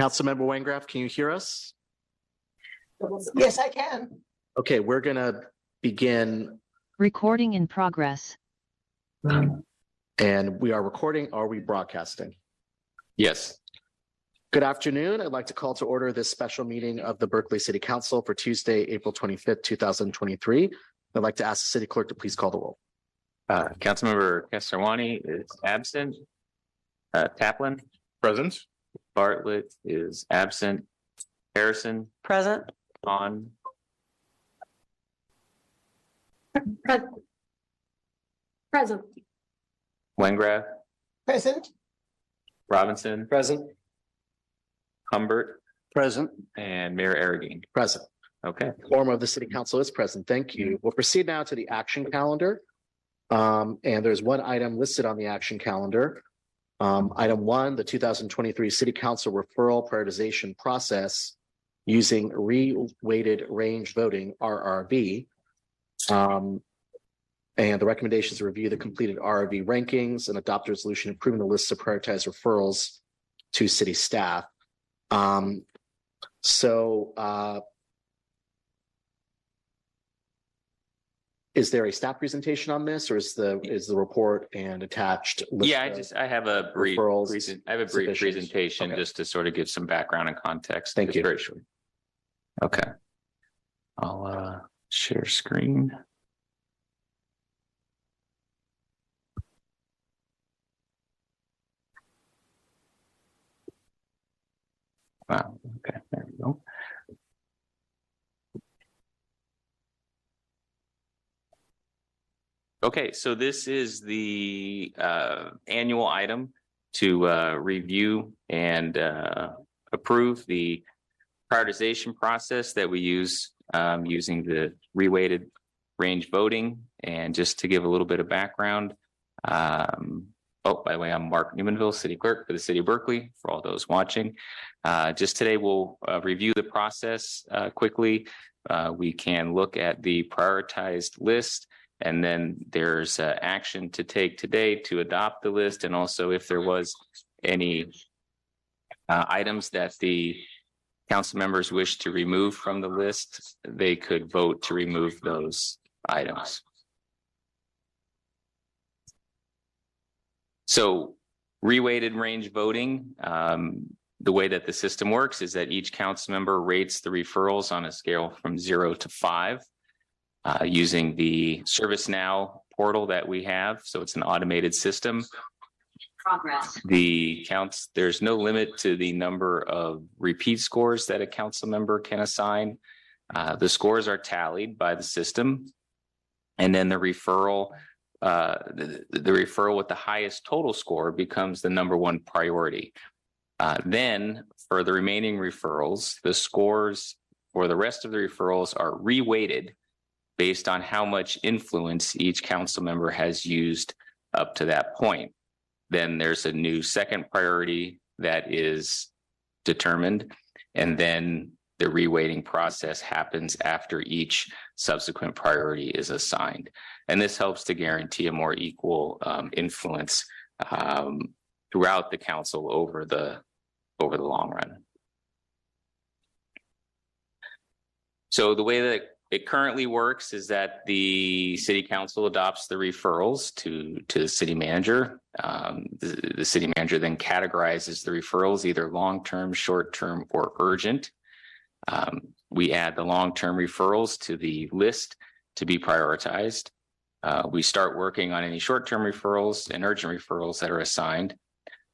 Councilmember Wengraf, can you hear us? Yes, I can. Okay, we're gonna begin Recording in progress. and we are recording. Are we broadcasting? Yes. Good afternoon. I'd like to call to order this special meeting of the Berkeley City Council for Tuesday, April twenty-fifth, two thousand twenty-three. I'd like to ask the city clerk to please call the roll. Uh, Councilmember Kesarwani is absent. Uh, Taplin, Present. Bartlett is absent. Harrison, Present. Hahn, Present. Wengraf, Present. Robinson, Present. Humbert, Present. and Mayor Arreguín. Present. Okay. Quorum of the city council is present. Thank you. We'll proceed now to the action calendar. Um, and there's one item listed on the action calendar. Um, item one, the two thousand twenty-three city council referral prioritization process using re-weighted range voting, RRV. Um, and the recommendations to review the completed RRV rankings and adopt a resolution approving the list of prioritized referrals to city staff. Um, so, uh, Is there a staff presentation on this or is the, is the report and attached? list Yeah, I of- just, I have a brief, referrals present- I have a brief sufficient? presentation Okay. just to sort of give some background and context. Thank you. Very short. Okay. I'll, uh, share screen. Wow, okay, there we go. Okay, so this is the uh annual item to uh review and uh approve the prioritization process that we use um using the reweighted range voting. And just to give a little bit of background, um, oh, by the way, I'm Mark Numainville, City Clerk for the City of Berkeley, for all those watching. Uh, just today, we'll uh, review the process uh quickly. We can look at the prioritized list and then there's uh, action to take today to adopt the list and also if there was any uh, items that the council members wish to remove from the list, they could vote to remove those items. So reweighted range voting, um, the way that the system works is that each council member rates the referrals on a scale from zero to five uh, using the ServiceNow portal that we have. So it's an automated system. Progress. The counts, there's no limit to the number of repeat scores that a council member can assign. Uh, the scores are tallied by the system. And then the referral, uh, the, the referral with the highest total score becomes the number one priority. Uh, then for the remaining referrals, the scores for the rest of the referrals are reweighted based on how much influence each council member has used up to that point. Then there's a new second priority that is determined. And then the reweighting process happens after each subsequent priority is assigned. And this helps to guarantee a more equal um, influence um, throughout the council over the over the long run. So the way that it currently works is that the city council adopts the referrals to, to the city manager. Um, the, the city manager then categorizes the referrals, either long-term, short-term, or urgent. Um, we add the long-term referrals to the list to be prioritized. Uh, we start working on any short-term referrals and urgent referrals that are assigned.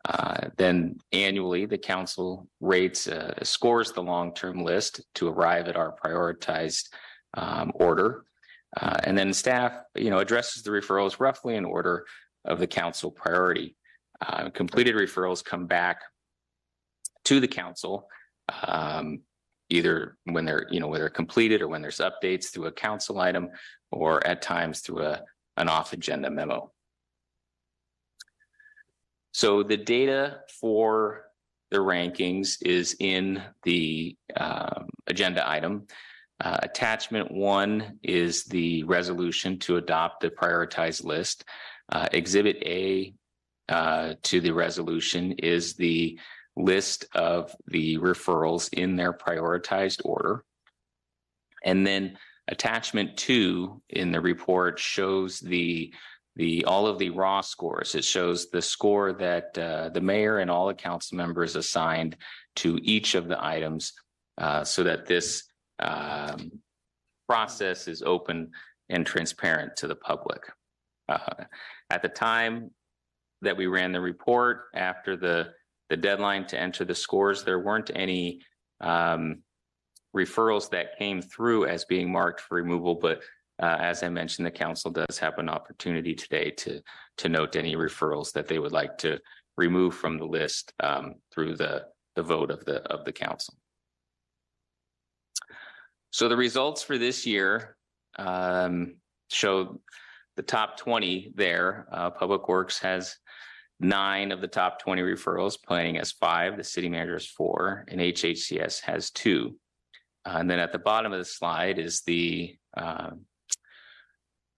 Uh, then annually, the council rates, uh, scores the long-term list to arrive at our prioritized um, order. Uh, and then staff, you know, addresses the referrals roughly in order of the council priority. Uh, completed referrals come back to the council, um, either when they're, you know, whether completed or when there's updates through a council item or at times through a, an off agenda memo. So the data for the rankings is in the um, agenda item. Uh, attachment one is the resolution to adopt the prioritized list. Uh, exhibit A uh, to the resolution is the list of the referrals in their prioritized order. And then attachment two in the report shows the the all of the raw scores. It shows the score that uh, the mayor and all the council members assigned to each of the items, uh, so that this um, process is open and transparent to the public. Uh, at the time that we ran the report, after the the deadline to enter the scores, there weren't any um, referrals that came through as being marked for removal, but uh, as I mentioned, the council does have an opportunity today to to note any referrals that they would like to remove from the list um, through the the vote of the of the council. So the results for this year um, show the top 20 there. Uh, Public Works has nine of the top 20 referrals, planning has five, the city manager has four, and HHCS has two. Uh, and then at the bottom of the slide is the uh,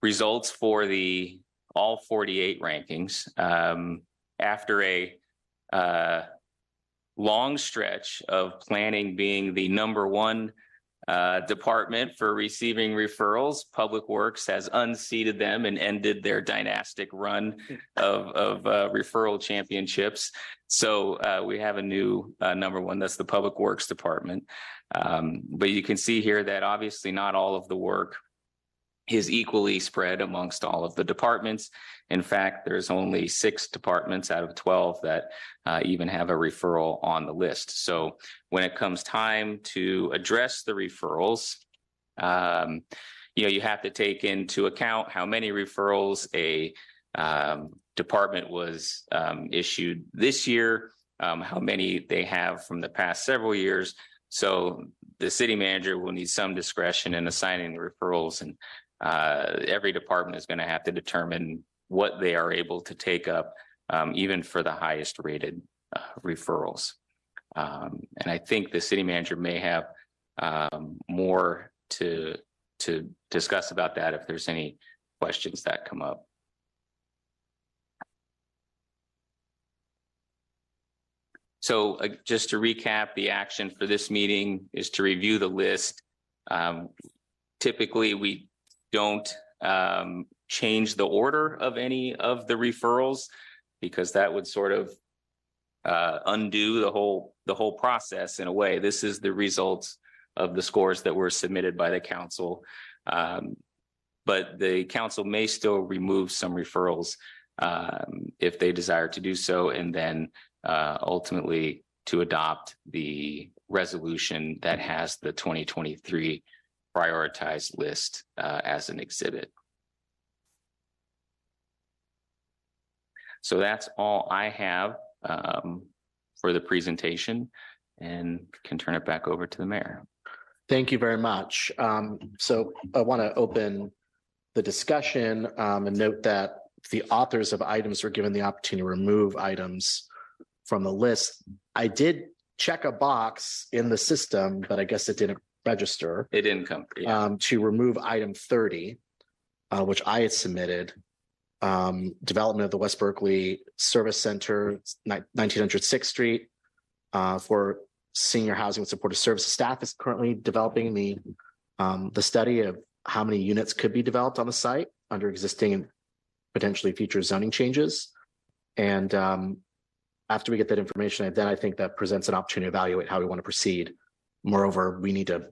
results for the all 48 rankings. Um, after a uh, long stretch of planning being the number one uh, department for receiving referrals. Public Works has unseated them and ended their dynastic run of, of uh, referral championships. So uh, we have a new uh, number one. That's the Public Works Department. Um, but you can see here that obviously not all of the work is equally spread amongst all of the departments. In fact, there's only six departments out of 12 that uh, even have a referral on the list. So when it comes time to address the referrals, um, you know, you have to take into account how many referrals a um, department was um, issued this year, um, how many they have from the past several years. So the city manager will need some discretion in assigning the referrals and uh, every department is going to have to determine what they are able to take up, um, even for the highest rated uh, referrals. Um, and I think the city manager may have um, more to to discuss about that if there's any questions that come up. So uh, just to recap, the action for this meeting is to review the list. Um, typically, we don't um, change the order of any of the referrals because that would sort of uh, undo the whole the whole process in a way. This is the results of the scores that were submitted by the council. Um, but the council may still remove some referrals um, if they desire to do so, and then uh, ultimately to adopt the resolution that has the 2023 prioritized list uh, as an exhibit. So that's all I have um, for the presentation and can turn it back over to the mayor. Thank you very much. Um, so I want to open the discussion um, and note that the authors of items were given the opportunity to remove items from the list. I did check a box in the system, but I guess it didn't register It didn't come. yeah. um, to remove item thirty, uh, which I had submitted. Um, development of the West Berkeley Service Center, nineteen hundred Sixth Street. Uh, for senior housing with supportive services staff is currently developing the. Um, the study of how many units could be developed on the site under existing and potentially future zoning changes. And um, after we get that information, then I think that presents an opportunity to evaluate how we want to proceed. Moreover, we need to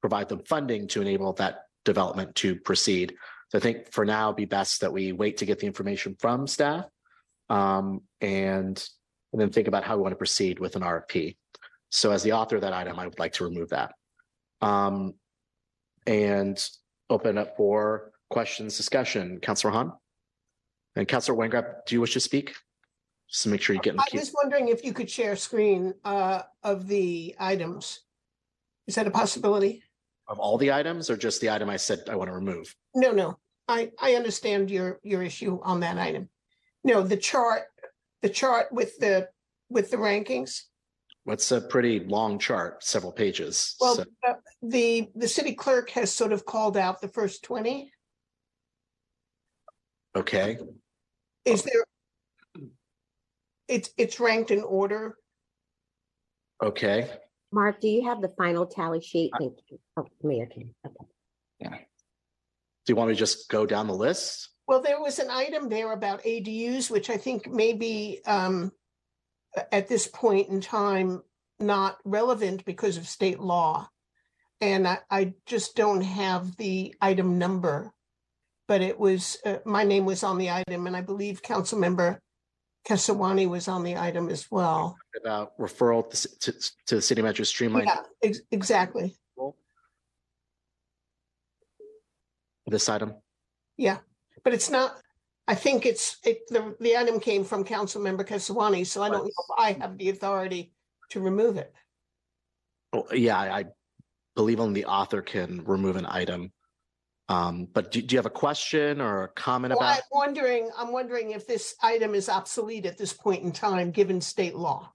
provide them funding to enable that development to proceed. So I think for now, it'd be best that we wait to get the information from staff. Um, and, and then think about how we want to proceed with an RFP. So as the author of that item, I would like to remove that. Um, and open up for questions, discussion. Councilor Hahn? And Councilor Wengraf, do you wish to speak? Just to make sure you get in the I queue. was wondering if you could share screen uh of the items. Is that a possibility? Of all the items or just the item I said I want to remove? No, no, I I understand your your issue on that item. No, the chart, the chart with the with the rankings. What's a pretty long chart, several pages. Well, So- uh, the the city clerk has sort of called out the first twenty. Okay, Is there, it's, it's ranked in order. Okay, Mark, do you have the final tally sheet? Thank you. Oh, Mayor can. okay. Yeah. Do you want me to just go down the list? Well, there was an item there about ADUs, which I think may be um, at this point in time, not relevant because of state law. And I, I just don't have the item number. But it was, uh, my name was on the item and I believe Councilmember Kesarwani was on the item as well. About referral to, to, to the city manager streamline Yeah, ex- exactly. this item? Yeah, but it's not, I think it's, it, the, the item came from council member Kesarwani, so I don't know if I have the authority to remove it. Oh, yeah, I I believe only the author can remove an item. Um, but do, do you have a question or a comment Well, about? I'm wondering, I'm wondering if this item is obsolete at this point in time, given state law.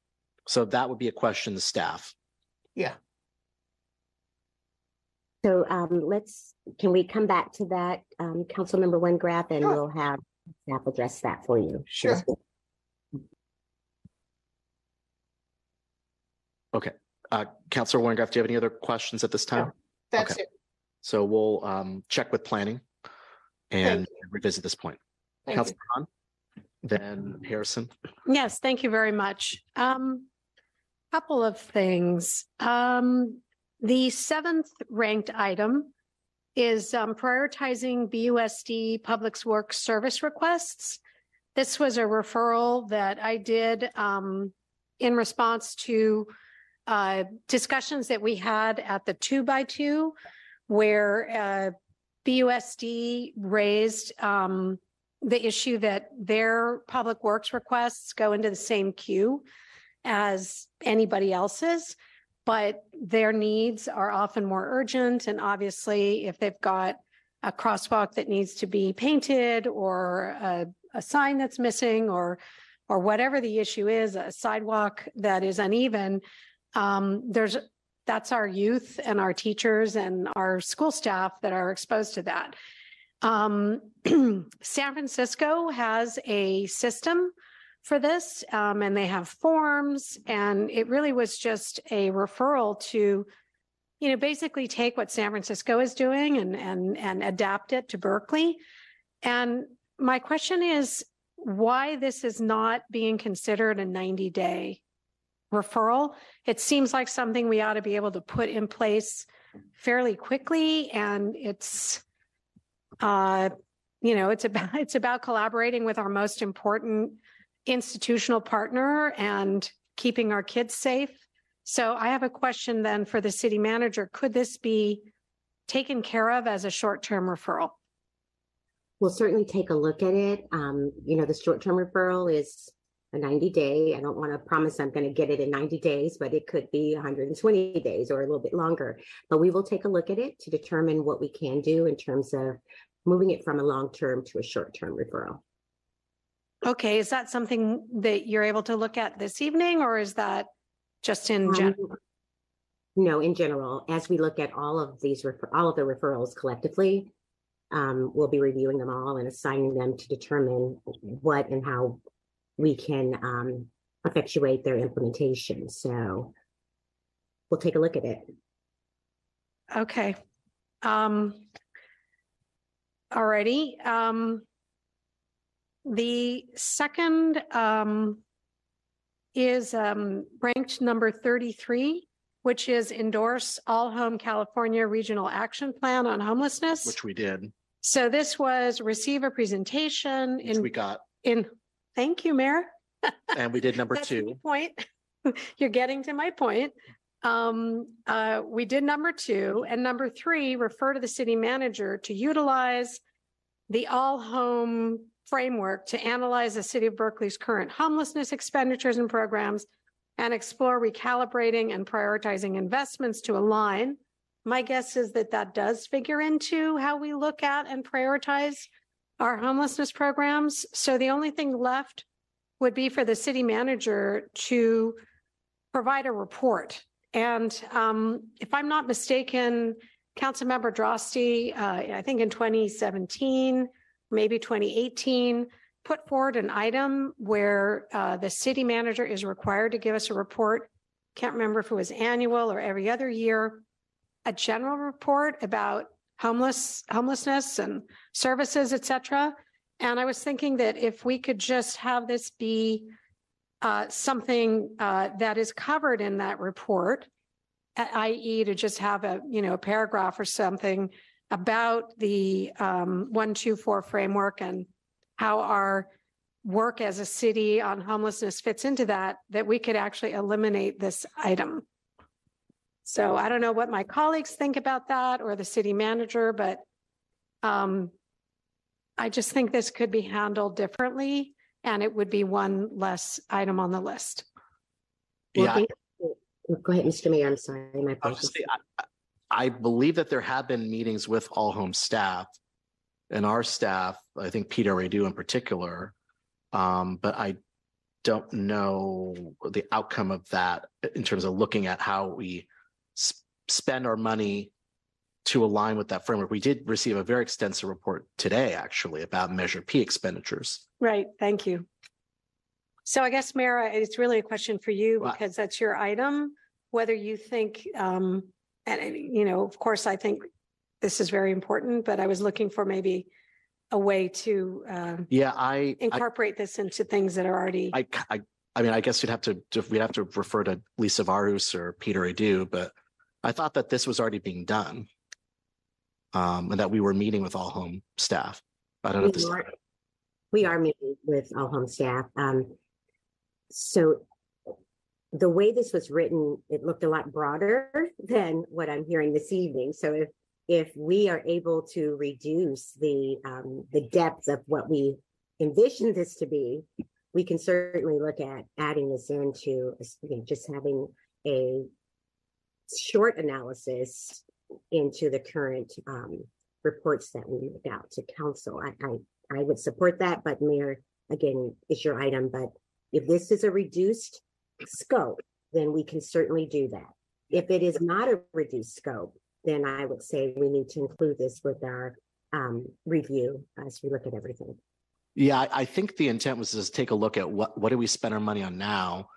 So that would be a question to staff. Yeah. So um, let's, can we come back to that, um, Councilmember Wengraf, and Sure. we'll have staff address that for you. Sure. Okay, uh, Counselor Warren, do you have any other questions at this time? That's Okay. it. So we'll, um, check with planning and revisit this point. Thank you. Hahn, then Harrison. Yes, thank you very much. Um, couple of things. Um, the seventh ranked item is um, prioritizing BUSD Public Works service requests. This was a referral that I did um, in response to uh, discussions that we had at the two by two, where uh, BUSD raised um, the issue that their public works requests go into the same queue as anybody else's, but their needs are often more urgent. And obviously, if they've got a crosswalk that needs to be painted or a, a sign that's missing or or whatever the issue is, a sidewalk that is uneven, um, there's that's our youth and our teachers and our school staff that are exposed to that. Um, San Francisco has a system for this, um, and they have forms, and it really was just a referral to, you know, basically take what San Francisco is doing and and and adapt it to Berkeley. And my question is why this is not being considered a 90 day referral. It seems like something we ought to be able to put in place fairly quickly, and it's uh, you know, it's about it's about collaborating with our most important institutional partner and keeping our kids safe. So I have a question then for the city manager. Could this be taken care of as a short-term referral? We'll certainly take a look at it. Um, you know, the short-term referral is a ninety day. I don't want to promise I'm going to get it in ninety days, but it could be hundred and twenty days or a little bit longer. But we will take a look at it to determine what we can do in terms of moving it from a long-term to a short-term referral. Okay, is that something that you're able to look at this evening or is that just in general? Um, No, in general, as we look at all of these, refer- all of the referrals collectively, um, we'll be reviewing them all and assigning them to determine what and how we can, um, effectuate their implementation. So we'll take a look at it. Okay. Um. Alrighty, um. The second, um. Is, um, ranked number thirty-three, which is endorse All Home California Regional Action Plan on Homelessness. Which we did, So this was receive a presentation which we got, in, thank you, Mayor. and we did number That's a good two. Point. You're getting to my point. Um, uh, we did number two and number three, refer to the city manager to utilize the all home framework to analyze the city of Berkeley's current homelessness expenditures and programs and explore recalibrating and prioritizing investments to align. My guess is that that does figure into how we look at and prioritize our homelessness programs. So the only thing left would be for the city manager to provide a report. And um, if I'm not mistaken, Councilmember Droste, uh, I think in 2017, maybe 2018, put forward an item where uh, the city manager is required to give us a report. Can't remember if it was annual or every other year. A general report about homeless, homelessness and services, et cetera. And I was thinking that if we could just have this be uh, something uh, that is covered in that report, i.e. to just have a, you know, a paragraph or something about the um, one, two, four framework and how our work as a city on homelessness fits into that, that we could actually eliminate this item. So I don't know what my colleagues think about that or the city manager, but um, I just think this could be handled differently and it would be one less item on the list. Well, Yeah, I- Go ahead, Mr. Mayor. I'm sorry. My I was apologies. I- I believe that there have been meetings with all home staff and our staff, I think Peter Radu in particular. Um, but I don't know the outcome of that in terms of looking at how we s- spend our money to align with that framework. We did receive a very extensive report today, actually, about Measure P expenditures. Right, thank you. So I guess, Mara, it's really a question for you because that's your item, whether you think, um, and, you know, of course, I think this is very important, but I was looking for maybe a way to, uh, Yeah, I, I incorporate this into things that are already, I, I, I mean, I guess you'd have to, we'd have to refer to Lisa Warhuus or Peter Radu, but I thought that this was already being done. Um, and that we were meeting with all home staff. I don't know. if We this- are- We are meeting with all home staff. Um, so the way this was written, it looked a lot broader than what I'm hearing this evening. So if, if we are able to reduce the, um, the depth of what we envision this to be, we can certainly look at adding this into, you know, just having a short analysis into the current, um, reports that we make out to council. I, I, I would support that, but Mayor, again, is your item, but if this is a reduced scope, then we can certainly do that. If it is not a reduced scope, then I would say we need to include this with our um, review as we look at everything. Yeah, I, I think the intent was to take a look at what, what do we spend our money on now?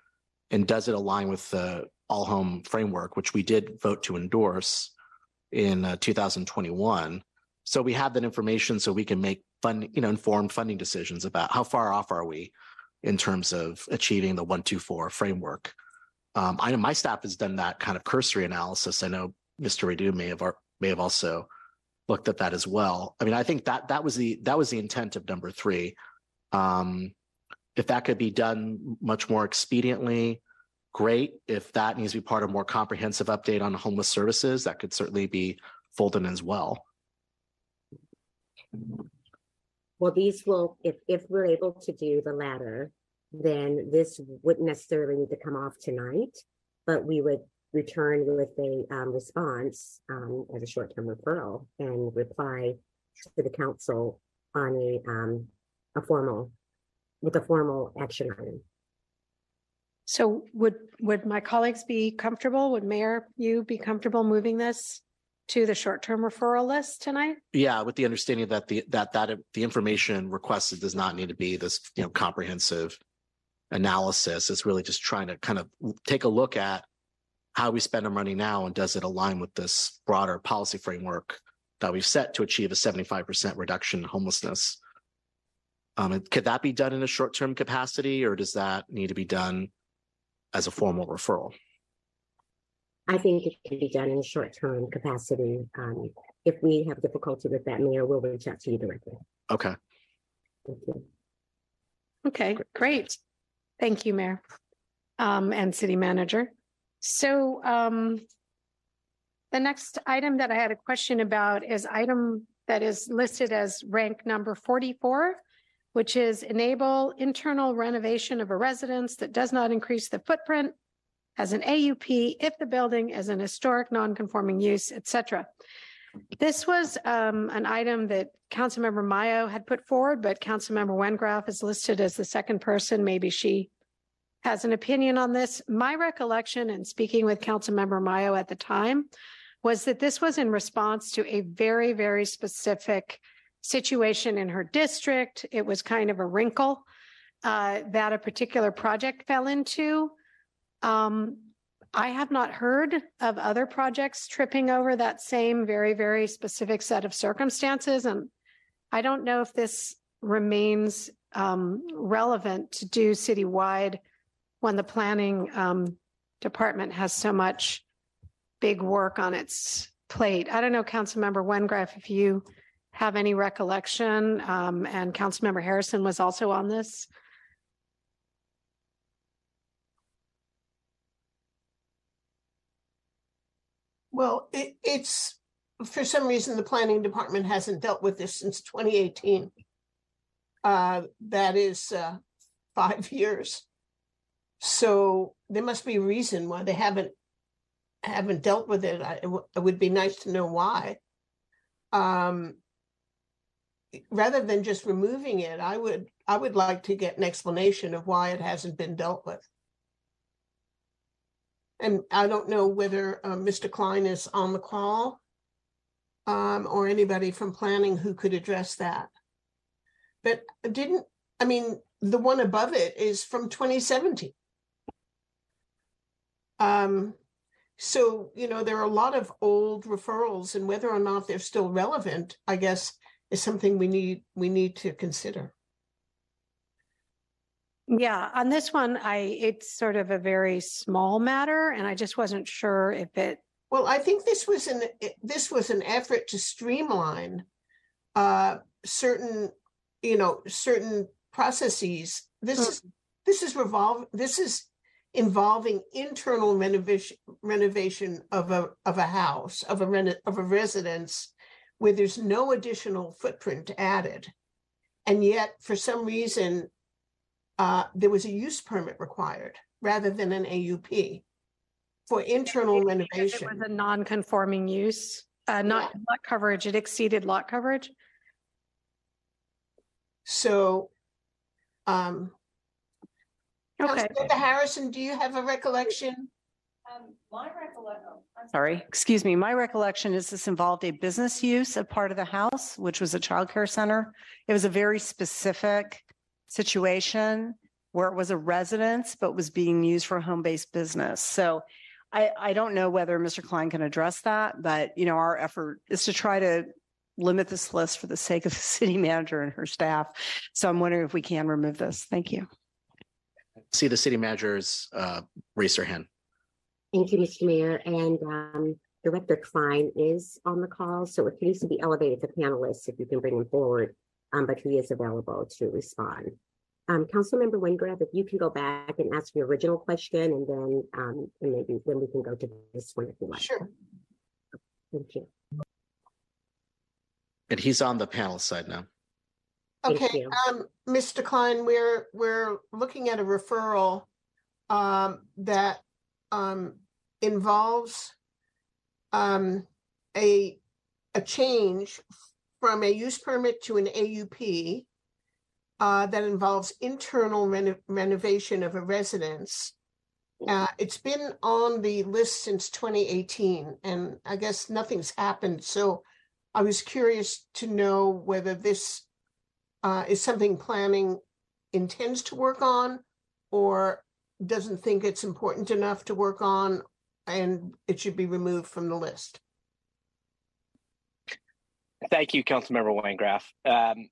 And does it align with the all home framework, which we did vote to endorse in uh, 2021? So we have that information so we can make fund, you know, informed funding decisions about how far off are we in terms of achieving the one, two, four framework. Um, I know my staff has done that kind of cursory analysis. I know Mr. Radu may have, may have also looked at that as well. I mean, I think that, that was the, that was the intent of number three. Um, if that could be done much more expediently, great. If that needs to be part of a more comprehensive update on homeless services, that could certainly be folded in as well. Well, these will, if, if we're able to do the latter, then this wouldn't necessarily need to come off tonight, but we would return with a um, response um, as a short-term referral and reply to the council on a um, a formal, with a formal action item. So would, would my colleagues be comfortable? Would Mayor, you be comfortable moving this to the short-term referral list tonight? Yeah, with the understanding that the, that, that the information requested does not need to be this, you know, comprehensive analysis. It's really just trying to kind of take a look at how we spend our money now and does it align with this broader policy framework that we've set to achieve a seventy-five percent reduction in homelessness. Um, could that be done in a short-term capacity or does that need to be done as a formal referral? I think it can be done in a short-term capacity. Um, If we have difficulty with that, Mayor, we'll reach out to you directly. Okay. Thank you. Okay, great. Thank you, Mayor. Um, and City Manager. So, um, the next item that I had a question about is item that is listed as rank number forty-four, which is enable internal renovation of a residence that does not increase the footprint as an AUP if the building is an historic non-conforming use, etc. This was um, an item that Councilmember Maio had put forward, but Councilmember Wengraf is listed as the second person. Maybe she has an opinion on this. My recollection and speaking with Councilmember Maio at the time was that this was in response to a very, very specific situation in her district. It was kind of a wrinkle uh, that a particular project fell into. Um, I have not heard of other projects tripping over that same very, very specific set of circumstances. And I don't know if this remains um, relevant to do citywide when the planning um, department has so much big work on its plate. I don't know, Council Councilmember Wengraf, if you have any recollection, um, and Councilmember Harrison was also on this. Well, it, it's, for some reason, the planning department hasn't dealt with this since twenty eighteen. Uh, that is, uh, five years. So there must be a reason why they haven't, haven't dealt with it. I, it it would be nice to know why. Um, rather than just removing it, I would, I would like to get an explanation of why it hasn't been dealt with. And I don't know whether uh, Mr. Klein is on the call. Um, or anybody from planning who could address that. But didn't, I mean, the one above it is from twenty seventeen. Um, so, you know, there are a lot of old referrals and whether or not they're still relevant, I guess, is something we need, we need to consider. Yeah, on this one, I, it's sort of a very small matter and I just wasn't sure if it, Well, I think this was an, this was an effort to streamline uh, certain, you know, certain processes. This Mm. is, this is revolve, this is involving internal renovation, renovation of a, of a house, of a reno, of a residence where there's no additional footprint added. And yet, for some reason, uh, there was a use permit required rather than an AUP for internal because it renovation. was a non-conforming use, uh, not lot coverage, it exceeded lot coverage. So, um, Okay, Councilmember Harrison, do you have a recollection? My recollection, I'm sorry, excuse me, my recollection is this involved a business use of part of the house, which was a childcare center. It was a very specific situation where it was a residence, but was being used for a home-based business. So I, I don't know whether Mr. Klein can address that, but you know, our effort is to try to limit this list for the sake of the city manager and her staff. So I'm wondering if we can remove this. Thank you. See the city managers uh, raise her hand. Thank you, Mr. Mayor, and um, Director Klein is on the call, so if he needs to be elevated to panelists, if you can bring him forward, um, but he is available to respond. Um, Councilmember Wengraf, if you can go back and ask your original question, and then, um, and maybe then we can go to this one if you like. Sure. Thank you. And he's on the panel side now. Okay, um, Mr. Klein, we're, we're looking at a referral um, that um, involves um, a, a change from a use permit to an AUP uh, that involves internal reno- renovation of a residence. Uh, it's been on the list since twenty eighteen, and I guess nothing's happened, so I was curious to know whether this uh, is something planning intends to work on or doesn't think it's important enough to work on and it should be removed from the list. Thank you, Councilmember Wengraf. Um,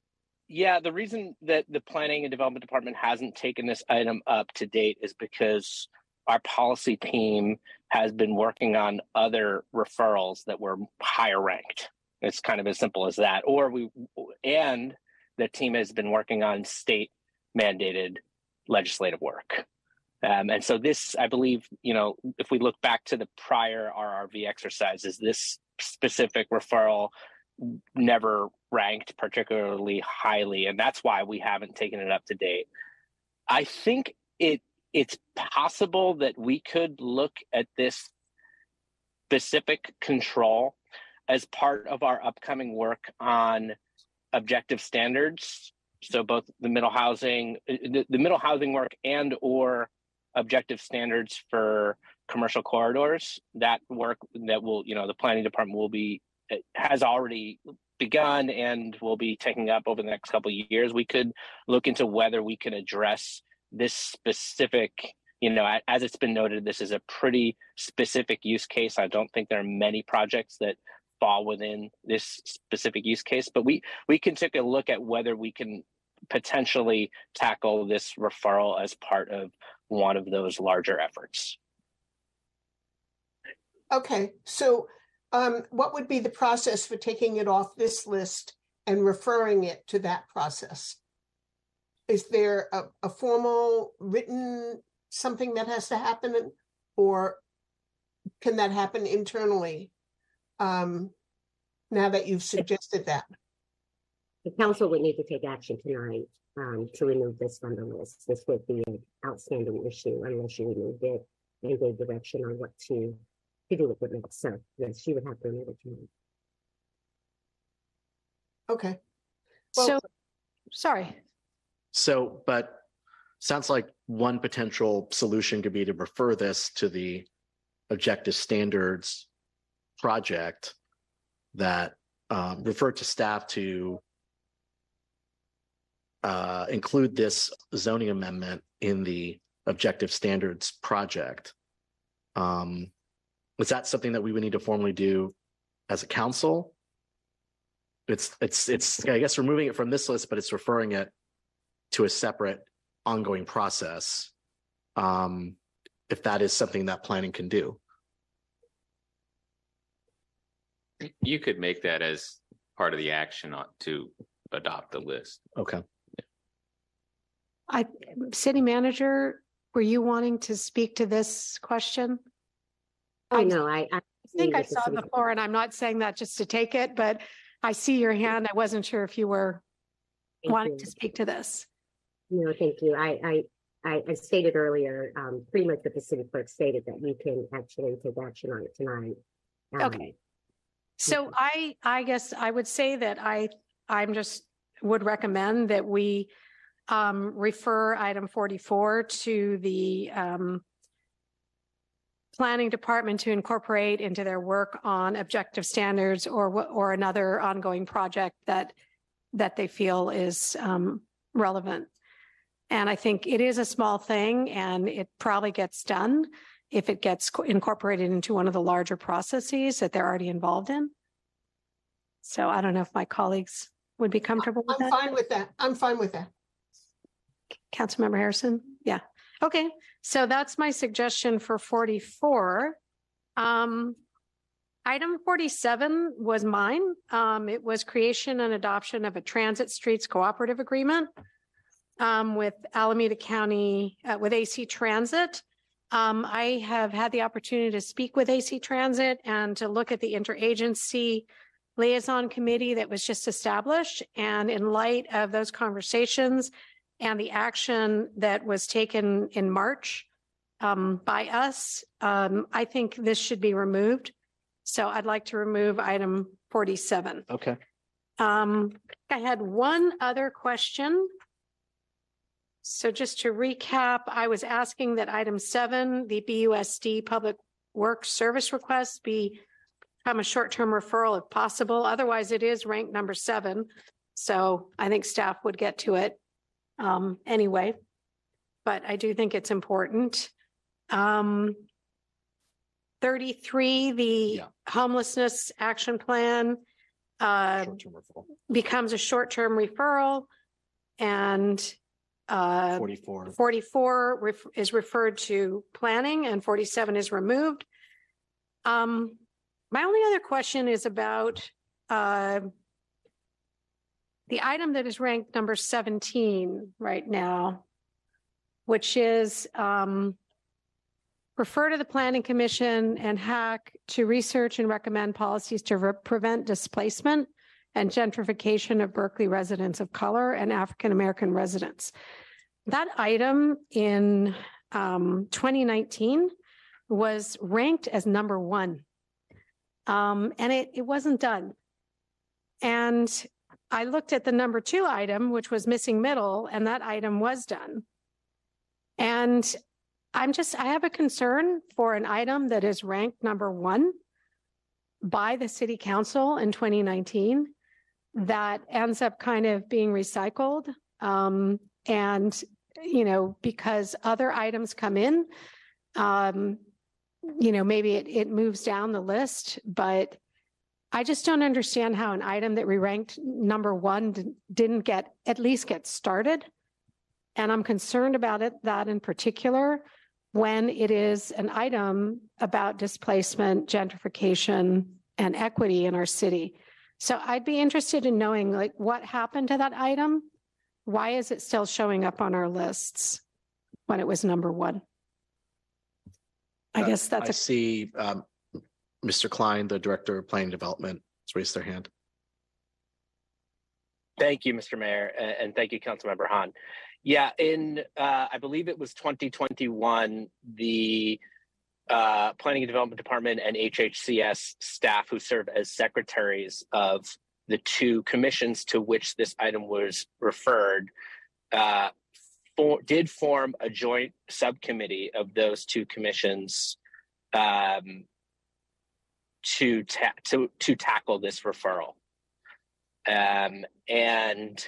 yeah, the reason that the Planning and Development Department hasn't taken this item up to date is because our policy team has been working on other referrals that were higher ranked. It's kind of as simple as that. Or we, and the team has been working on state mandated legislative work. Um, and so this, I believe, you know, if we look back to the prior RRV exercises, this specific referral never ranked particularly highly, and that's why we haven't taken it up to date. I think it it's possible that we could look at this specific control as part of our upcoming work on objective standards. So both the middle housing, the, the middle housing work and or objective standards for commercial corridors. That work that will, you know, the planning department will be eh, has already begun and will be taking up over the next couple of years, we could look into whether we can address this specific, you know, as it's been noted, this is a pretty specific use case. I don't think there are many projects that fall within this specific use case, but we we can take a look at whether we can potentially tackle this referral as part of one of those larger efforts. Okay, so um, what would be the process for taking it off this list and referring it to that process? Is there a, a formal written something that has to happen or can that happen internally? Um, now that you've suggested that, The council would need to take action tonight um, to remove this from the list. This would be an outstanding issue unless you removed it and gave direction on what to, to do with it next. So yes, you would have to remove it tonight. okay. Well- So, sorry. So, but sounds like one potential solution could be to refer this to the objective standards project that um, refer to staff to uh, include this zoning amendment in the objective standards project. Um, is that something that we would need to formally do as a council? It's, it's, it's, I guess, removing it from this list, but it's referring it to a separate ongoing process. Um, if that is something that planning can do. You could make that as part of the action on- to adopt the list. Okay. I, city manager, were you wanting to speak to this question? Oh, I- no, I. I think I it saw the floor and I'm not saying that just to take it, but I see your hand. I wasn't sure if you were Thank wanting you. to speak to this. No, thank you. I, I, I, I stated earlier, um, pretty much what the city clerk stated that you can actually take action on it tonight. Um, Okay. So I, I guess I would say that I, I'm just would recommend that we um, refer item forty-four to the um, planning department to incorporate into their work on objective standards or, or another ongoing project that, that they feel is um, relevant. And I think it is a small thing and it probably gets done if it gets co- incorporated into one of the larger processes that they're already involved in. So I don't know if my colleagues would be comfortable with I'm fine with that. I'm fine with that. Councilmember Harrison? Yeah. Okay, so that's my suggestion for forty-four. Um, item forty-seven was mine. Um, it was creation and adoption of a transit streets cooperative agreement um, with Alameda County, uh, with AC Transit. Um, I have had the opportunity to speak with AC Transit and to look at the interagency liaison committee that was just established. And in light of those conversations and the action that was taken in March um, by us, um, I think this should be removed. So I'd like to remove item forty-seven. Okay. Um, I had one other question. So just to recap, I was asking that item seven, the BUSD Public Works Service Request be become a short-term referral if possible. Otherwise, it is ranked number seven. So I think staff would get to it um, anyway. But I do think it's important. Um, thirty-three, the Yeah. homelessness action plan uh, Short-term referral. becomes a short-term referral and uh, Forty-four. forty-four ref- is referred to planning and forty-seven is removed. Um, my only other question is about uh, the item that is ranked number seventeen right now, which is um, refer to the planning commission and HAC to research and recommend policies to re- prevent displacement and gentrification of Berkeley residents of color and African-American residents. That item in um, 2019 was ranked as number one. Um, and it, it wasn't done. And I looked at the number two item, which was missing middle, and that item was done. And I'm just, I have a concern for an item that is ranked number one by the city council in 2019 that ends up kind of being recycled. Um, and, you know, because other items come in, um, you know, maybe it, it moves down the list, but I just don't understand how an item that we ranked number one didn't get, at least get started. And I'm concerned about it, that in particular, when it is an item about displacement, gentrification, and equity in our city. So I'd be interested in knowing like what happened to that item? Why is it still showing up on our lists when it was number one? I Uh, guess that's a, see um, Mr. Klein, the Director of Planning Development, has raised their hand. Thank you, Mr. Mayor, and, thank you, Councilmember Hahn. Yeah, in uh, I believe it was 2021, the uh, Planning and Development Department and HHCS staff who serve as secretaries of the two commissions to which this item was referred uh, for, did form a joint subcommittee of those two commissions um, to ta- to to tackle this referral. Um, and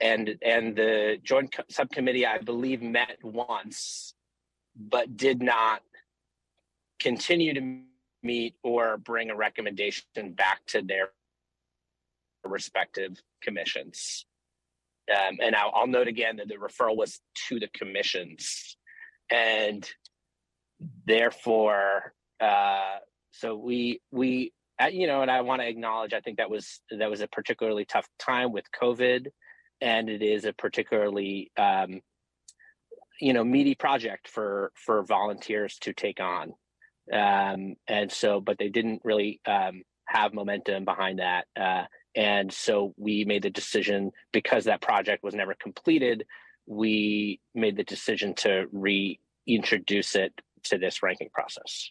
and and the joint co- subcommittee i believe met once but did not continue to meet or bring a recommendation back to their respective commissions. Um, and I'll, I'll note again that the referral was to the commissions. And therefore uh, so we we you know, and I want to acknowledge, I think that was that was a particularly tough time with COVID, and it is a particularly um, you know meaty project for for volunteers to take on, um, and so but they didn't really um, have momentum behind that, uh, and so we made the decision because that project was never completed, we made the decision to reintroduce it to this ranking process.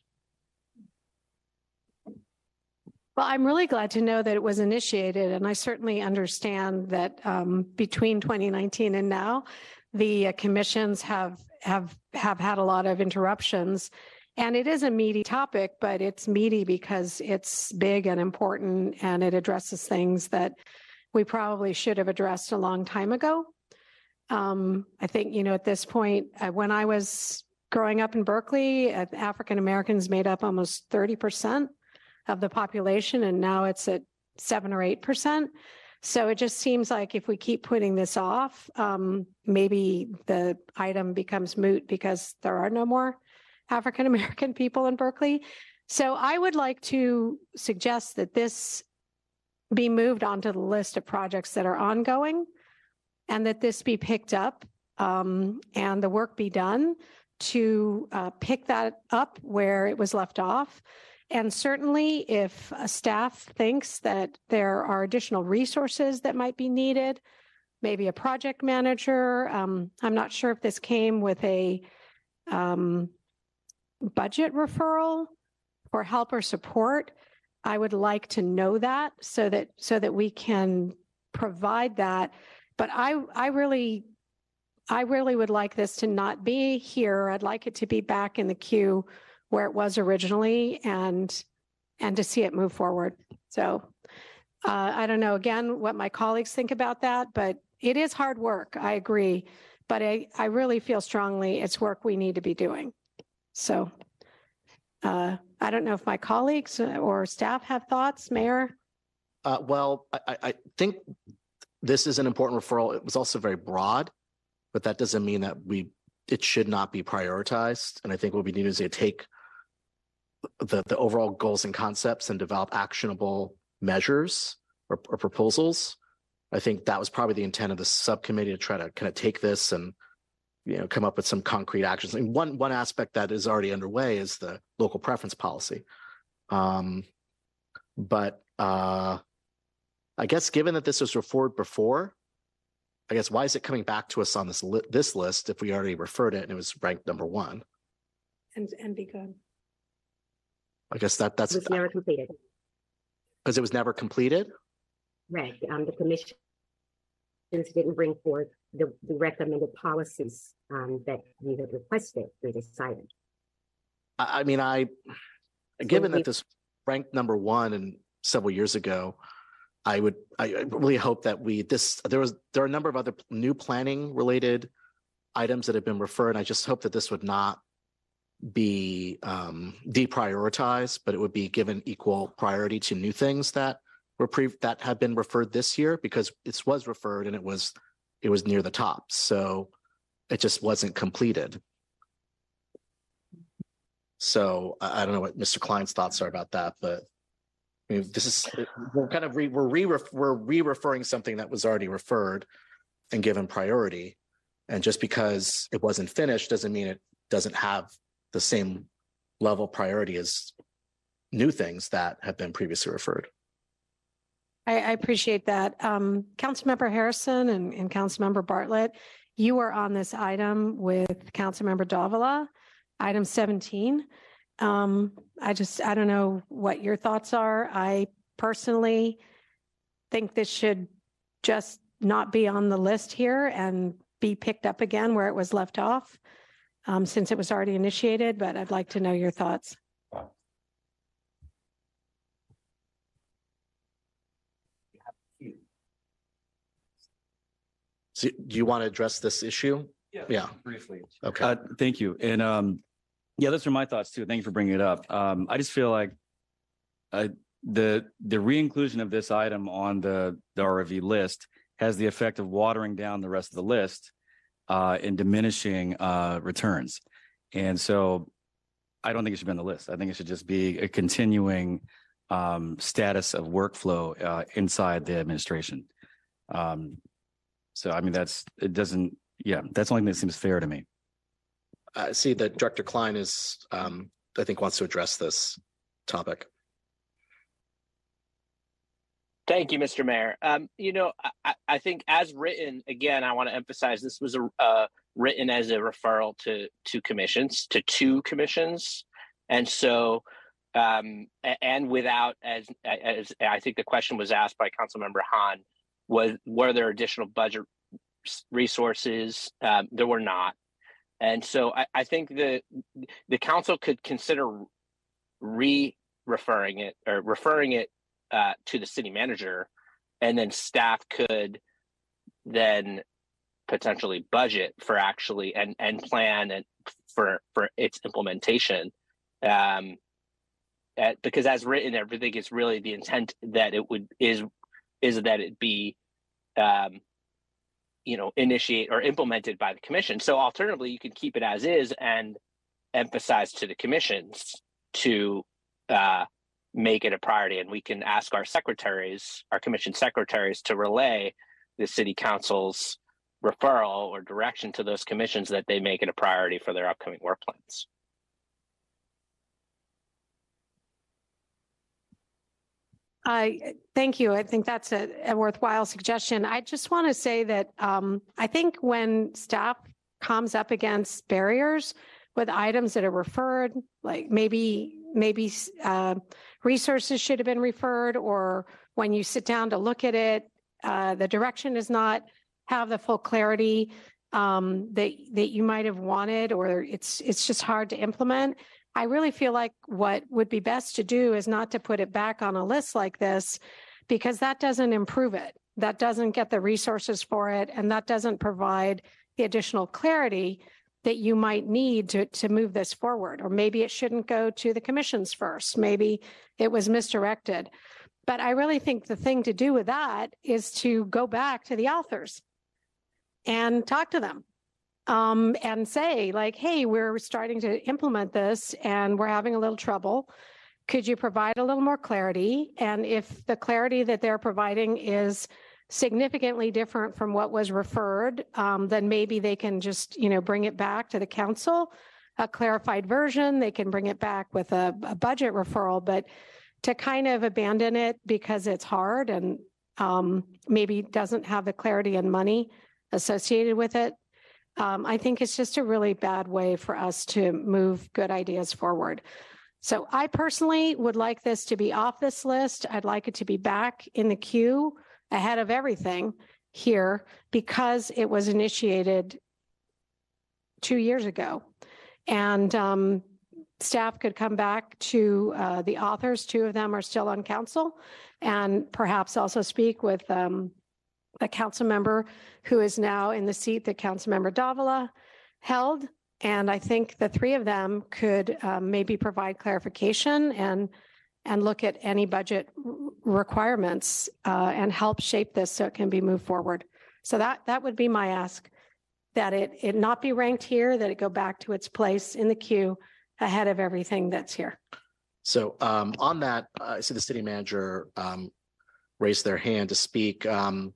well, I'm really glad to know that it was initiated. And I certainly understand that um, between 2019 and now, the uh, commissions have, have, have had a lot of interruptions. And it is a meaty topic, but it's meaty because it's big and important and it addresses things that we probably should have addressed a long time ago. Um, I think, you know, at this point, uh, when I was growing up in Berkeley, African Americans made up almost 30% of the population, and now it's at seven or 8%. So it just seems like if we keep putting this off, um, maybe the item becomes moot because there are no more African American people in Berkeley. So I would like to suggest that this be moved onto the list of projects that are ongoing and that this be picked up um, and the work be done to uh, pick that up where it was left off. And certainly, if a staff thinks that there are additional resources that might be needed, maybe a project manager. Um, I'm not sure if this came with a um, budget referral for help or support. I would like to know that so that so that we can provide that. But I I really I really would like this to not be here. I'd like it to be back in the queue where it was originally and and to see it move forward. So uh, I don't know again what my colleagues think about that, but it is hard work. I agree, but I I really feel strongly it's work we need to be doing. So uh, I don't know if my colleagues or staff have thoughts, Mayor. Uh, well, I, I think this is an important referral. It was also very broad, but that doesn't mean that we, it should not be prioritized. And I think what we need is to take the, the overall goals and concepts and develop actionable measures or, or proposals. I think that was probably the intent of the subcommittee to try to kind of take this and, you know, come up with some concrete actions. And one, one aspect that is already underway is the local preference policy. Um, but, uh, I guess given that this was referred before, I guess why is it coming back to us on this li- this list if we already referred it and it was ranked number one? And, and be good. I guess that that's It was never completed. because it was never completed. Right, um, the commission didn't bring forth the, the recommended policies, um, that you had requested through this item. I, I mean, I, given we- that this ranked number one and several years ago. I would, I really hope that we, this, there was, there are a number of other new planning related items that have been referred. I just hope that this would not be um deprioritized, but it would be given equal priority to new things that were pre, that have been referred this year because it was referred and it was, it was near the top. So it just wasn't completed. So I don't know what Mr. Klein's thoughts are about that, but I mean, this is, we're kind of re, we're re, we're re-referring something that was already referred and given priority. And just because it wasn't finished doesn't mean it doesn't have the same level priority as new things that have been previously referred. I, I appreciate that. Um, Councilmember Harrison and, and Councilmember Bartlett, you are on this item with Councilmember Davila, item seventeen. Um, I just, I don't know what your thoughts are. I personally think this should just not be on the list here and be picked up again where it was left off, um, since it was already initiated, but I'd like to know your thoughts. So do you want to address this issue? Yeah. Briefly. Okay. Uh, thank you. And, um, yeah, those are my thoughts too. Thank you for bringing it up. Um, I just feel like uh, the, the re-inclusion of this item on the, the RV list has the effect of watering down the rest of the list uh, and diminishing uh, returns. And so I don't think it should be on the list. I think it should just be a continuing um, status of workflow uh, inside the administration. Um, so I mean, that's, it doesn't, yeah, that's the only thing that seems fair to me. I see that Director Klein is, um, I think wants to address this topic. Thank you, Mr. Mayor. Um, you know, I- I, think as written, again, I want to emphasize this was a, uh, written as a referral to, to commissions, to two commissions. And so, um, and without, as, as I think the question was asked by Councilmember Hahn, was, were there additional budget resources? Um, there were not. And so I, I think the, the council could consider re-referring it or referring it uh, to the city manager, and then staff could then potentially budget for actually and and plan and for for its implementation. Um, uh, because as written, everything is really the intent that it would is is that it be um, you know initiate or implemented by the commission. So alternatively, you can keep it as is and emphasize to the commissions to uh, make it a priority and we can ask our secretaries our commission secretaries to relay the city council's referral or direction to those commissions that they make it a priority for their upcoming work plans I, thank you. I think that's a a worthwhile suggestion. I just want to say that um, I think when staff comes up against barriers with items that are referred, like maybe, maybe uh, resources should have been referred, or when you sit down to look at it, uh, the direction does not have the full clarity um, that, that you might have wanted, or it's, it's just hard to implement. I really feel like what would be best to do is not to put it back on a list like this because that doesn't improve it. That doesn't get the resources for it and that doesn't provide the additional clarity that you might need to, to move this forward. Or maybe it shouldn't go to the commissions first. Maybe it was misdirected. But I really think the thing to do with that is to go back to the authors and talk to them um, and say like, hey, we're starting to implement this and we're having a little trouble. Could you provide a little more clarity? And if the clarity that they're providing is significantly different from what was referred, um, then maybe they can just, you know, bring it back to the council, a clarified version. They can bring it back with a, a budget referral, but to kind of abandon it because it's hard and um, maybe doesn't have the clarity and money associated with it, um, I think it's just a really bad way for us to move good ideas forward. So I personally would like this to be off this list. I'd like it to be back in the queue ahead of everything here because it was initiated two years ago. And um, staff could come back to uh, the authors, two of them are still on council, and perhaps also speak with um, a council member who is now in the seat that Councilmember Davila held. And I think the three of them could um, maybe provide clarification and and look at any budget requirements uh, and help shape this so it can be moved forward. So that that would be my ask, that it it not be ranked here, that it go back to its place in the queue ahead of everything that's here. So um, on that, uh, I see the city manager um, raised their hand to speak. Um,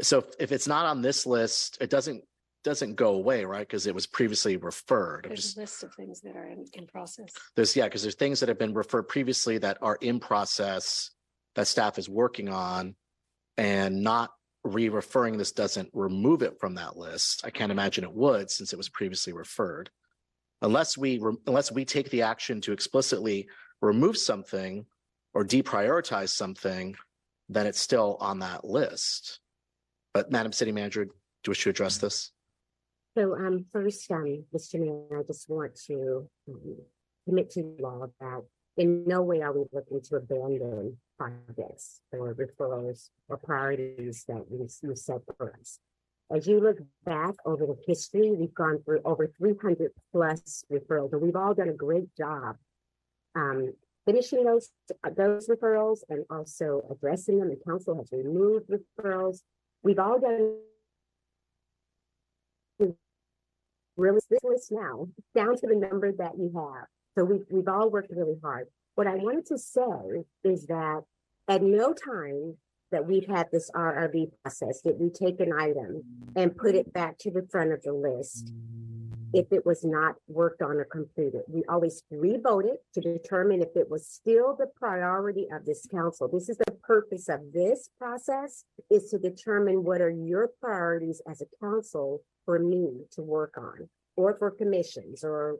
so if- it's not on this list, it doesn't, doesn't go away, right? Because it was previously referred. I'm There's just- a list of things that are in, in process. There's, yeah, because there's things that have been referred previously that are in process that staff is working on and not re-referring this doesn't remove it from that list. I can't imagine it would since it was previously referred. Unless we, re- unless we take the action to explicitly remove something or deprioritize something, then it's still on that list. But Madam City Manager, do you wish to address this? So, um, first, um, Mr. Mayor, I just want to um, commit to law that in no way are we looking to abandon projects or referrals or priorities that we, set for us. As you look back over the history, we've gone through over three hundred plus referrals, and we've all done a great job um, finishing those, those referrals and also addressing them. The council has removed referrals. We've all done really this list now down to the number that you have. So we've we've all worked really hard. What I wanted to say is that at no time that we've had this RRB process did we take an item and put it back to the front of the list if it was not worked on or completed. We always revoted to determine if it was still the priority of this council. This is the purpose of this process is to determine what are your priorities as a council for me to work on or for commissions or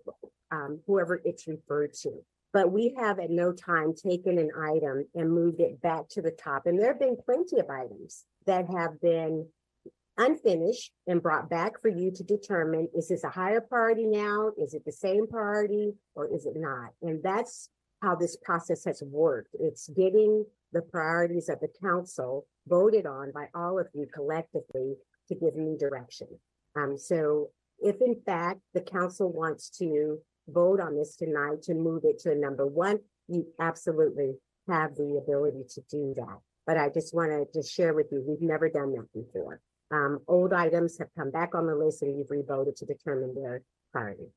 um, whoever it's referred to. But we have at no time taken an item and moved it back to the top. And there have been plenty of items that have been unfinished and brought back for you to determine, is this a higher priority now? Is it the same priority or is it not? And that's how this process has worked. It's getting the priorities of the council voted on by all of you collectively to give me direction. Um, so if in fact the council wants to vote on this tonight to move it to number one, you absolutely have the ability to do that. But I just want to just share with you, we've never done that before. Um, old items have come back on the list and you've revoted to determine their priority.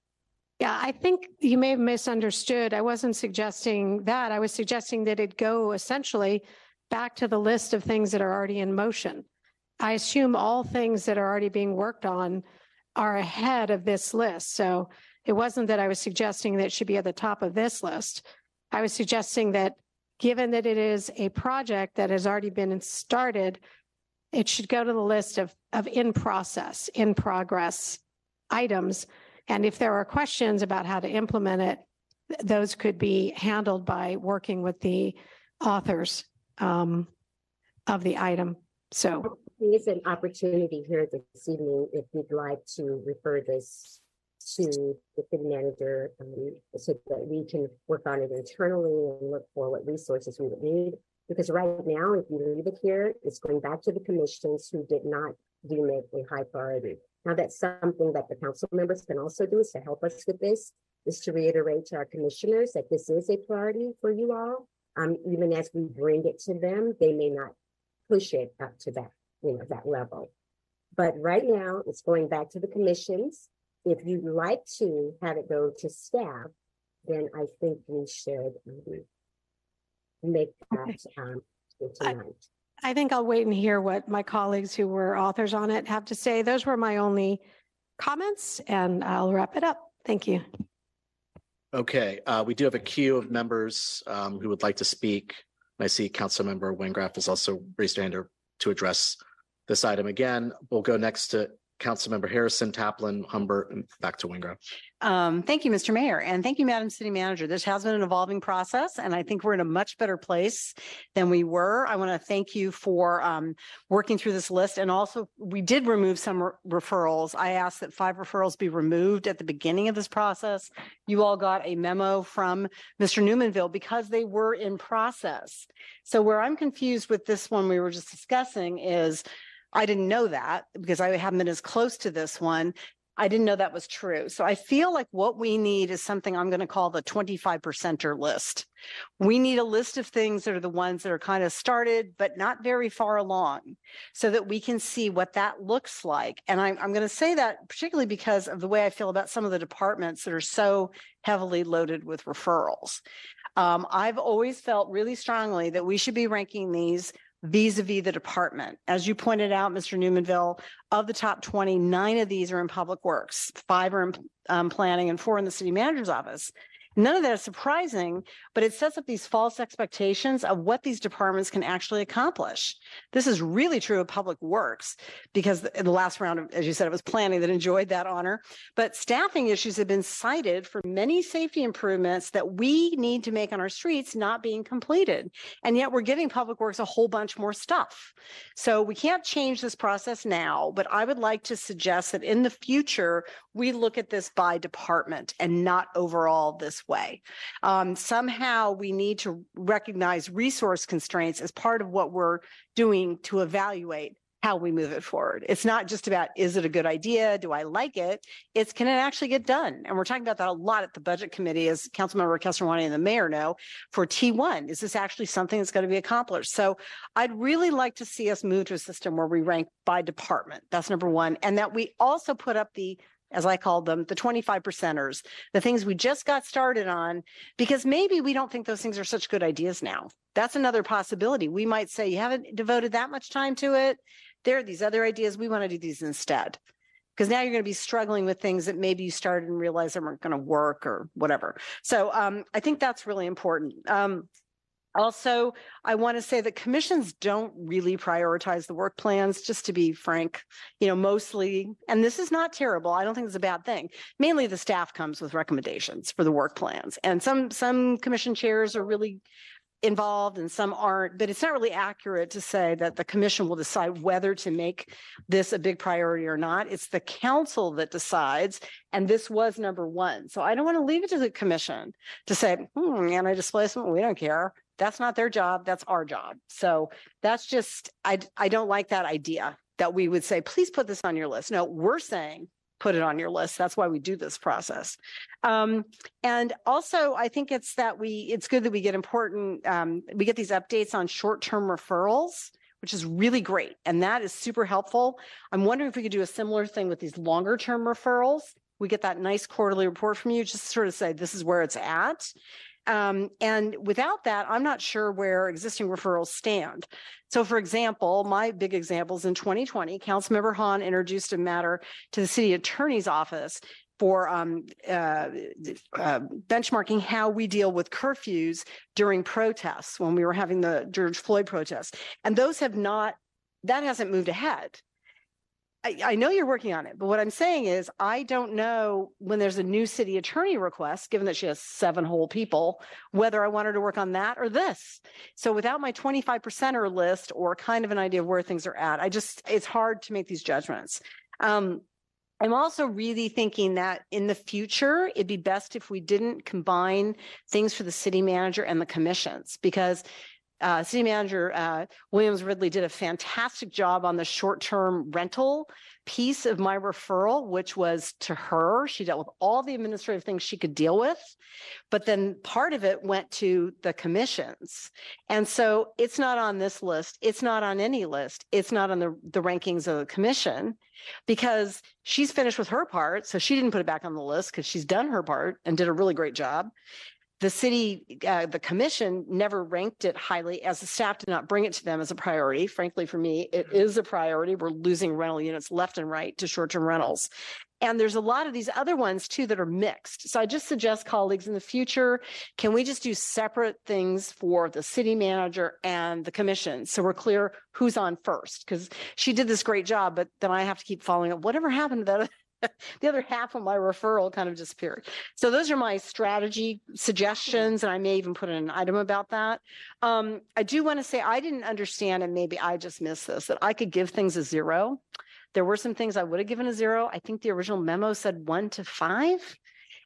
Yeah, I think you may have misunderstood. I wasn't suggesting that. I was suggesting that it go essentially back to the list of things that are already in motion. I assume all things that are already being worked on are ahead of this list. So it wasn't that I was suggesting that it should be at the top of this list. I was suggesting that given that it is a project that has already been started, it should go to the list of, of in process, in progress items. And if there are questions about how to implement it, th- those could be handled by working with the authors um, of the item. So, There's an opportunity here this evening, if you'd like to refer this to the city manager, um, so that we can work on it internally and look for what resources we would need. Because right now, if you leave it here, it's going back to the commissions who did not deem it a high priority. Now, that's something that the council members can also do is to help us with this, is to reiterate to our commissioners that this is a priority for you all. Um, even as we bring it to them, they may not push it up to that, you know, that level. But right now, it's going back to the commissions. If you'd like to have it go to staff, then I think we should make that um tonight. I think I'll wait and hear what my colleagues who were authors on it have to say. Those were my only comments, and I'll wrap it up. Thank you. Okay, uh, we do have a queue of members um, who would like to speak. I see Councilmember Wengraf has also raised her hand to- to address this item again. We'll go next to Councilmember Harrison, Taplin, Humbert, and back to Wengraf. Um, thank you, Mr. Mayor, and thank you, Madam City Manager. This has been an evolving process, and I think we're in a much better place than we were. I want to thank you for um, working through this list, and also we did remove some re- referrals. I asked that five referrals be removed at the beginning of this process. You all got a memo from Mr. Numainville because they were in process. So where I'm confused with this one we were just discussing is I didn't know that because I haven't been as close to this one. I didn't know that was true. So I feel like what we need is something I'm going to call the 25 percenter list. We need a list of things that are the ones that are kind of started, but not very far along so that we can see what that looks like. And I'm, I'm going to say that particularly because of the way I feel about some of the departments that are so heavily loaded with referrals. Um, I've always felt really strongly that we should be ranking these vis-a-vis the department. As you pointed out, Mr. Numainville, of the top 20, nine of these are in public works, five are in um, planning and four in the city manager's office. None of that is surprising, but it sets up these false expectations of what these departments can actually accomplish. This is really true of public works because in the last round, of, as you said, it was planning that enjoyed that honor. But staffing issues have been cited for many safety improvements that we need to make on our streets not being completed. And yet we're giving public works a whole bunch more stuff. So we can't change this process now, but I would like to suggest that in the future, we look at this by department and not overall this way. Um, somehow we need to recognize resource constraints as part of what we're doing to evaluate how we move it forward. It's not just about, is it a good idea? Do I like it? It's can it actually get done? And we're talking about that a lot at the budget committee, as Councilmember Kesarwani and the mayor know, for T1. Is this actually something that's going to be accomplished? So I'd really like to see us move to a system where we rank by department. That's number one. And that we also put up the as I called them, the 25 percenters, the things we just got started on, because maybe we don't think those things are such good ideas now. That's another possibility. We might say, you haven't devoted that much time to it. There are these other ideas. We want to do these instead. Because now you're going to be struggling with things that maybe you started and realized they weren't going to work or whatever. So um, I think that's really important. Um, also, I want to say that commissions don't really prioritize the work plans, just to be frank, you know, mostly, and this is not terrible. I don't think it's a bad thing. Mainly the staff comes with recommendations for the work plans. And some, some commission chairs are really involved and some aren't, but it's not really accurate to say that the commission will decide whether to make this a big priority or not. It's the council that decides, and this was number one. So I don't want to leave it to the commission to say, hmm, anti-displacement, we don't care. That's not their job. That's our job. So that's just, I, I don't like that idea that we would say, please put this on your list. No, we're saying put it on your list. That's why we do this process. Um, and also, I think it's that we, it's good that we get important, um, we get these updates on short-term referrals, which is really great. And that is super helpful. I'm wondering if we could do a similar thing with these longer-term referrals. We get that nice quarterly report from you, just sort of say, this is where it's at. Um, and without that, I'm not sure where existing referrals stand. So for example, my big examples in 2020, Councilmember Hahn introduced a matter to the city attorney's office for um, uh, uh, benchmarking how we deal with curfews during protests when we were having the George Floyd protests. And those have not, that hasn't moved ahead. I, know you're working on it, but what I'm saying is I don't know when there's a new city attorney request, given that she has seven whole people, whether I want her to work on that or this. So without my 25 percenter list or kind of an idea of where things are at, I just, it's hard to make these judgments. Um, I'm also really thinking that in the future, it'd be best if we didn't combine things for the city manager and the commissions because uh, city manager uh, Williams Ridley did a fantastic job on the short-term rental piece of my referral, which was to her. She dealt with all the administrative things she could deal with, but then part of it went to the commissions. And so it's not on this list. It's not on any list. It's not on the, the rankings of the commission because she's finished with her part. So she didn't put it back on the list because she's done her part and did a really great job the city, uh, the commission never ranked it highly as the staff did not bring it to them as a priority. Frankly, for me, it is a priority. We're losing rental units left and right to short-term rentals. And there's a lot of these other ones too that are mixed. So I just suggest colleagues in the future, can we just do separate things for the city manager and the commission? So we're clear who's on first, because she did this great job, but then I have to keep following up. Whatever happened to that? The other half of my referral kind of disappeared. So those are my strategy suggestions, and I may even put in an item about that. Um, I do want to say I didn't understand, and maybe I just missed this, that I could give things a zero. There were some things I would have given a zero. I think the original memo said one to five.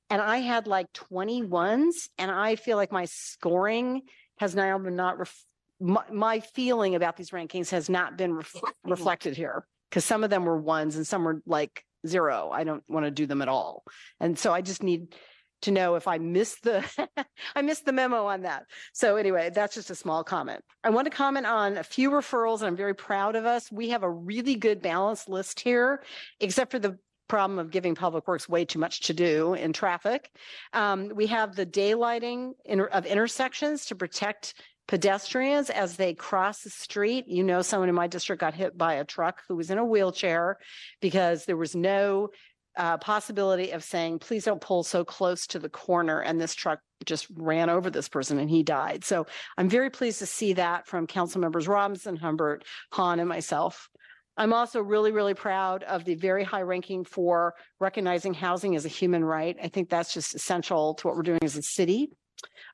And I had like 20 ones, and I feel like my scoring has now been not ref- my, my feeling about these rankings has not been ref- reflected here because some of them were ones and some were like zero. I don't want to do them at all. And so I just need to know if I missed the I missed the memo on that. So anyway, that's just a small comment. I want to comment on a few referrals and I'm very proud of us. We have a really good balanced list here, except for the problem of giving Public Works way too much to do in traffic. Um, we have the daylighting inter- of intersections to protect pedestrians as they cross the street. You know, someone in my district got hit by a truck who was in a wheelchair because there was no uh, possibility of saying, please don't pull so close to the corner. And this truck just ran over this person and he died. So I'm very pleased to see that from council members Robinson, Humbert, Hahn, and myself. I'm also really, really proud of the very high ranking for recognizing housing as a human right. I think that's just essential to what we're doing as a city.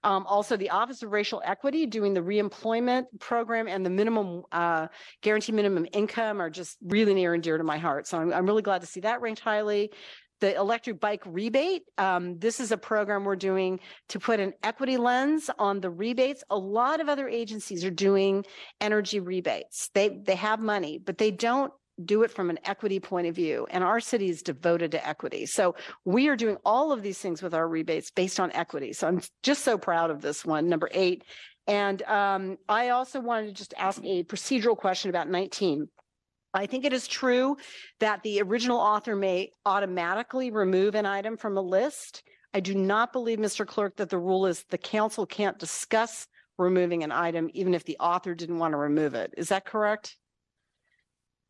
Um, also, the Office of Racial Equity doing the reemployment program and the minimum uh, guaranteed minimum income are just really near and dear to my heart. So I'm, I'm really glad to see that ranked highly. The electric bike rebate. Um, this is a program we're doing to put an equity lens on the rebates. A lot of other agencies are doing energy rebates. They they have money, but they don't do it from an equity point of view. And our city is devoted to equity. So we are doing all of these things with our rebates based on equity. So I'm just so proud of this one, number eight. And um, I also wanted to just ask a procedural question about 19. I think it is true that the original author may automatically remove an item from a list. I do not believe, Mr. Clerk, that the rule is the council can't discuss removing an item even if the author didn't want to remove it. Is that correct?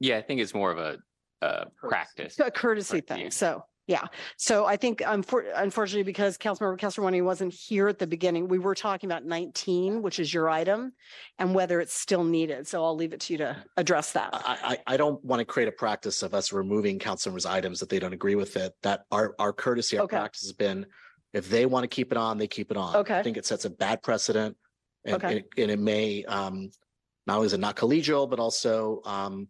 Yeah, I think it's more of a, uh practice. a courtesy Right, thing. So, yeah. So I think unfor- unfortunately, because Councilmember Kesarwani wasn't here at the beginning, we were talking about nineteen, which is your item and whether it's still needed. So I'll leave it to you to address that. I, I, I don't want to create a practice of us removing council members' items that they don't agree with it. That our, our courtesy, our Okay. practice has been, if they want to keep it on, they keep it on. Okay. I think it sets a bad precedent. And, Okay. and it- and it may, um, not only is it not collegial, but also, um,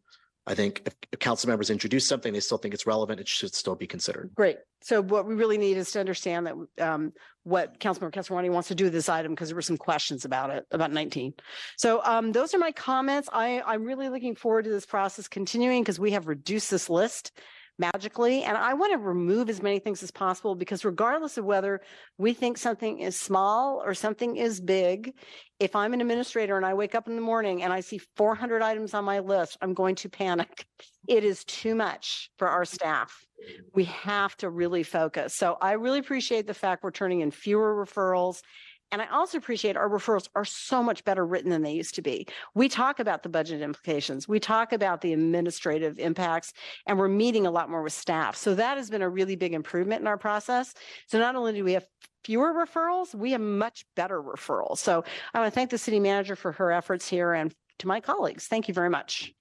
I think if council members introduce something, they still think it's relevant, it should still be considered. Great. So what we really need is to understand that um what Councilmember Kesarwani wants to do with this item because there were some questions about it, about nineteen. So um those are my comments. I I'm really looking forward to this process continuing because we have reduced this list magically and I want to remove as many things as possible because regardless of whether we think something is small or something is big, if I'm an administrator and I wake up in the morning and I see 400 items on my list, I'm going to panic. It is too much for our staff we have to really focus. So I really appreciate the fact we're turning in fewer referrals. And I also appreciate our referrals are so much better written than they used to be. We talk about the budget implications, we talk about the administrative impacts, and we're meeting a lot more with staff. So that has been a really big improvement in our process. So not only do we have fewer referrals, we have much better referrals. So I want to thank the city manager for her efforts here and to my colleagues. Thank you very much.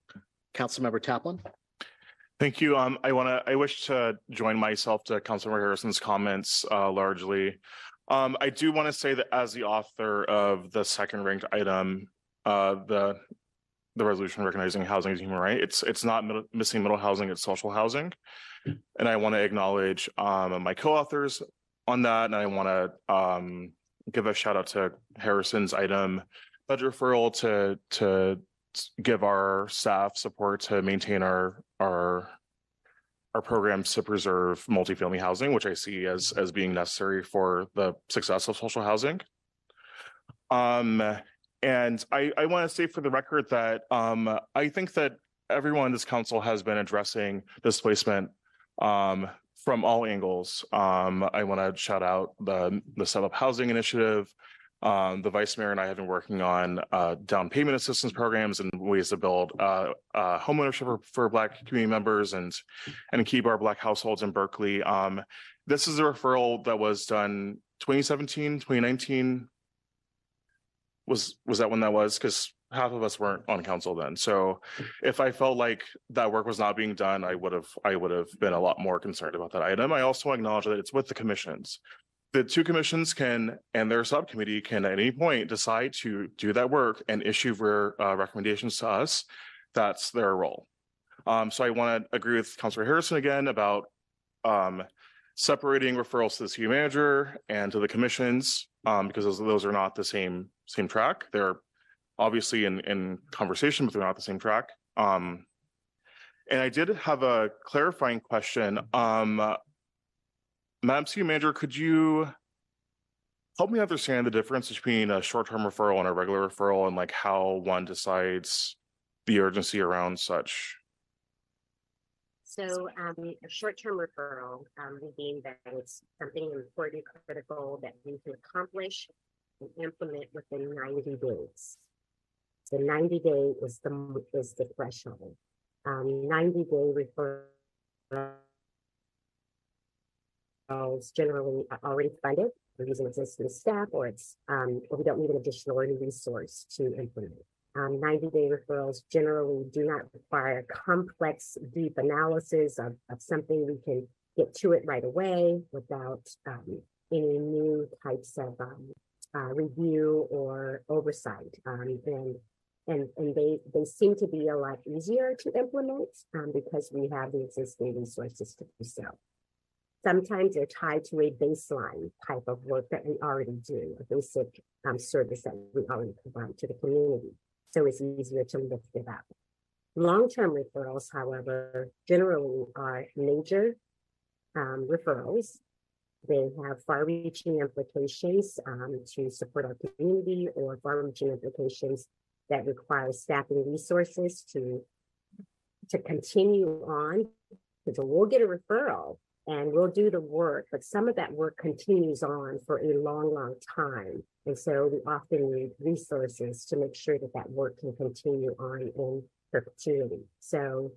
Councilmember Taplin? Thank you. Um, I want to, I wish to join myself to Councilmember Harrison's comments, uh, largely. Um, I do want to say that as the author of the second ranked item, uh, the, the resolution recognizing housing as a human right, it's, it's not middle, missing middle housing, it's social housing. And I want to acknowledge, um, my co-authors on that, and I want to, um, give a shout out to Harrison's item, budget referral to, to give our staff support to maintain our our our programs to preserve multifamily housing, which I see as as being necessary for the success of social housing. Um, and I I want to say for the record that um I think that everyone in this council has been addressing displacement um from all angles. Um, I want to shout out the, the Step Up Housing Initiative. Um, the Vice Mayor and I have been working on, uh, down payment assistance programs and ways to build, uh, uh, homeownership for, for Black community members and, and keep our Black households in Berkeley. Um, this is a referral that was done 2017, 2019. Was, was that when that was? Because half of us weren't on council then. So if I felt like that work was not being done, I would have, I would have been a lot more concerned about that item. I also acknowledge that it's with the commissions. The two commissions can, and their subcommittee can at any point decide to do that work and issue their uh, recommendations to us. That's their role. Um, so I want to agree with Councilor Harrison again about um, separating referrals to the city manager and to the commissions, um, because those, those are not the same, same track. They're obviously in, in conversation, but they're not the same track. Um, and I did have a clarifying question. Madam City Manager, could you help me understand the difference between a short-term referral and a regular referral and like how one decides the urgency around such? So um, a short-term referral, um, we that it's something important, critical that we can accomplish and implement within ninety days. The ninety day is the, is the threshold. Um, ninety day referral is generally already funded. We're using existing staff or it's, um, or we don't need an additional or any resource to implement. Um, 90 day referrals generally do not require complex, deep analysis of, of something we can get to it right away without um, any new types of um, uh, review or oversight. Um, and and, and they, they seem to be a lot easier to implement um, because we have the existing resources to do so. Sometimes they're tied to a baseline type of work that we already do, a basic um, service that we already provide to the community so it's easier to lift it up. Long-term referrals, however, generally are major um, referrals. They have far-reaching implications um, to support our community or far-reaching implications that require staffing resources to to continue on. So we'll get a referral and we'll do the work, but some of that work continues on for a long, long time. And so we often need resources to make sure that that work can continue on in perpetuity. So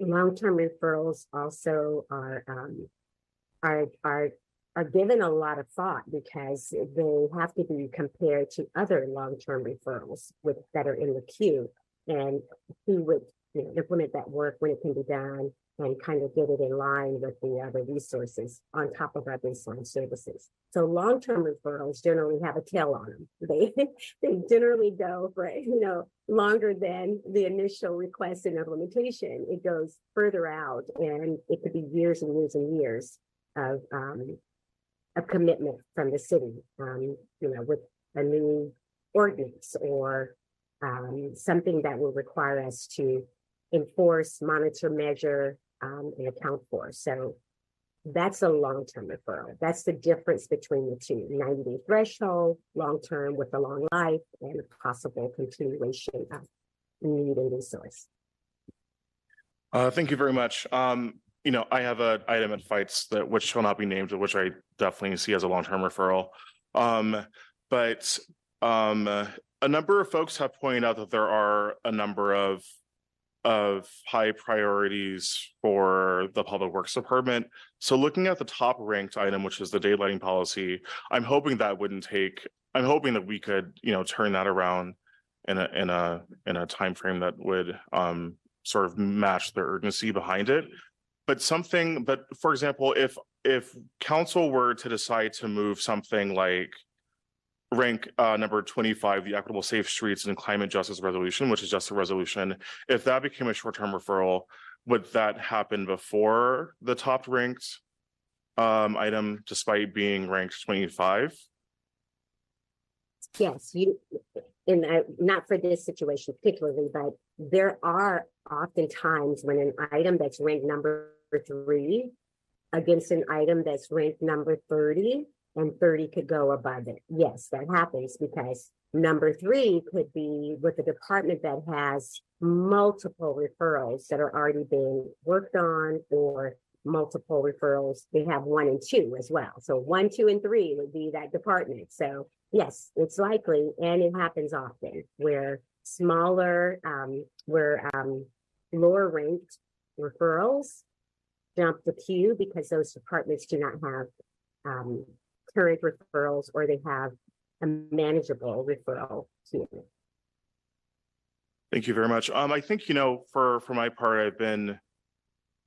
long-term referrals also are um, are are are given a lot of thought because they have to be compared to other long-term referrals with that are in the queue and who would you know, implement that work when it can be done and kind of get it in line with the other resources on top of our baseline services. So long-term referrals generally have a tail on them. They they generally go for you know longer than the initial request and implementation. It goes further out, and it could be years and years and years of um, a commitment from the city. Um, you know, with a new ordinance or um, something that will require us to enforce, monitor, measure, um, and account for. So that's a long-term referral. That's the difference between the two 90 day threshold, long-term with a long life and a possible continuation of need and resource. Uh, thank you very much. Um, you know, I have an item at fights that which shall not be named, which I definitely see as a long-term referral. Um, but um, a number of folks have pointed out that there are a number of of high priorities for the public works department. So looking at the top ranked item, which is the daylighting policy, I'm hoping that wouldn't take, I'm hoping that we could, you know, turn that around in a in a in a time frame that would um sort of match the urgency behind it. But something, but for example, if if council were to decide to move something like rank uh, number 25, the Equitable Safe Streets and Climate Justice Resolution, which is just a resolution. If that became a short-term referral, would that happen before the top ranked um, item despite being ranked 25? Yes, you, uh, not for this situation particularly, but there are often times when an item that's ranked number three against an item that's ranked number 30 and 30 could go above it. Yes, that happens because number three could be with a department that has multiple referrals that are already being worked on or multiple referrals. They have one and two as well. So one, two, and three would be that department. So yes, it's likely, and it happens often where smaller, um, where um, lower ranked referrals jump the queue because those departments do not have um, current referrals or they have a manageable referral queue. Thank you very much. Um, I think, you know, for, for my part, I've been,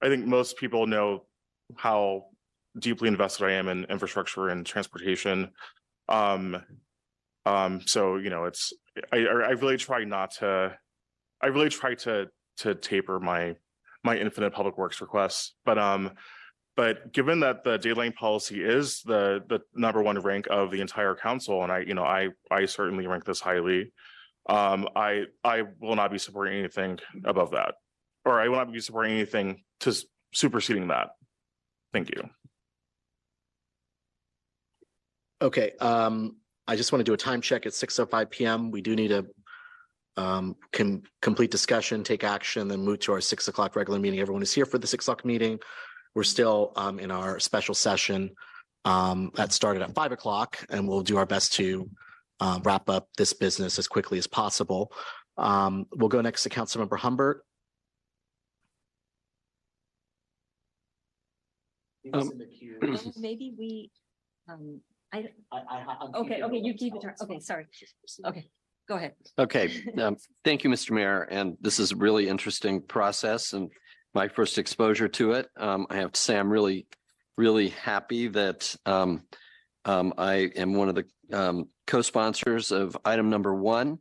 I think most people know how deeply invested I am in infrastructure and transportation. Um, um, so, you know, it's, I, I I really try not to, I really try to, to taper my, my infinite public works requests, but, um, but given that the daylight policy is the, the number one rank of the entire council, and I, you know, I, I certainly rank this highly. Um, I, I will not be supporting anything above that, or I will not be supporting anything to superseding that. Thank you. Okay, um, I just want to do a time check at six oh five PM. We do need a um, com- complete discussion, take action, then move to our six o'clock regular meeting. Everyone is here for the six o'clock meeting. We're still um, in our special session um, that started at five o'clock, and we'll do our best to uh, wrap up this business as quickly as possible. Um, we'll go next to Councilmember Humbert. Um, Maybe we, um, I, okay, okay, you keep it, turn- okay, sorry, okay, go ahead. Okay, um, thank you, Mr. Mayor, and this is a really interesting process and my first exposure to it. Um, I have to say, I'm really, really happy that um, um, I am one of the um, co-sponsors of item number one.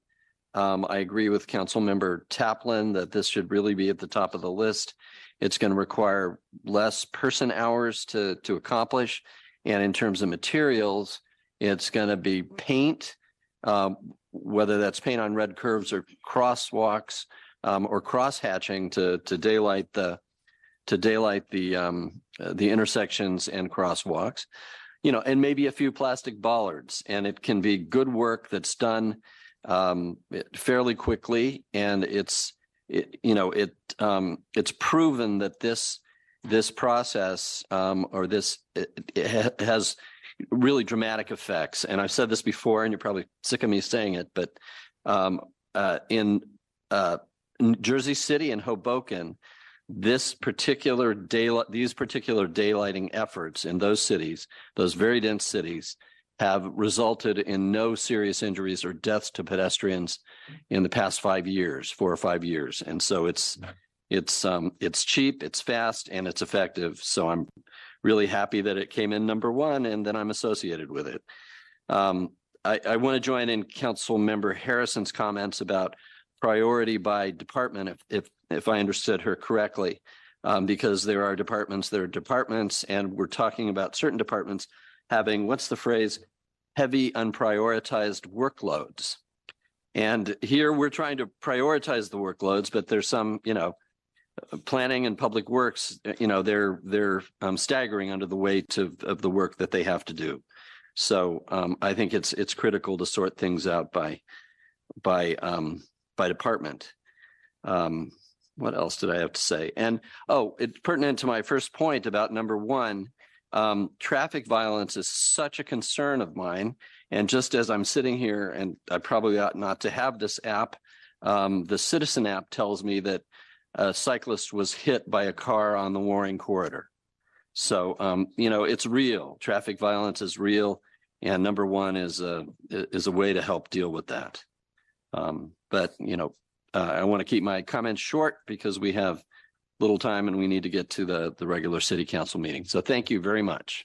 Um, I agree with Councilmember Taplin that this should really be at the top of the list. It's going to require less person hours to, to accomplish. And in terms of materials, it's going to be paint, um, whether that's paint on red curves or crosswalks, um, or cross hatching to, to daylight the, to daylight the, um, uh, the intersections and crosswalks. You know, and maybe a few plastic bollards, and it can be good work that's done um, fairly quickly, and it's, it, you know, it, um, it's proven that this, this process, um, or this, it, it ha- has really dramatic effects. And I've said this before, and you're probably sick of me saying it, but, um, uh, in, uh, Jersey City and Hoboken, this particular daylight, these particular daylighting efforts in those cities, those very dense cities, have resulted in no serious injuries or deaths to pedestrians in the past five years, four or five years. And so it's, it's, um, it's cheap, it's fast, and it's effective. So I'm really happy that it came in number one and that I'm associated with it. Um, I, I want to join in Council Member Harrison's comments about priority by department, if, if, if I understood her correctly. Um, because there are departments, there are departments, and we're talking about certain departments having, what's the phrase? Heavy unprioritized workloads. And here we're trying to prioritize the workloads, but there's some, you know, planning and public works, you know, they're, they're um, staggering under the weight of, of the work that they have to do. So um, I think it's, it's critical to sort things out by, by, um, by department. Um, what else did I have to say? And, oh, it's pertinent to my first point about number one. Um, traffic violence is such a concern of mine. And just as I'm sitting here and I probably ought not to have this app, um, the Citizen app tells me that a cyclist was hit by a car on the Warring corridor. So, um, you know, it's real. Traffic violence is real. And number one is a, is a way to help deal with that. Um, but, you know, uh, I want to keep my comments short because we have little time and we need to get to the, the regular city council meeting. So thank you very much.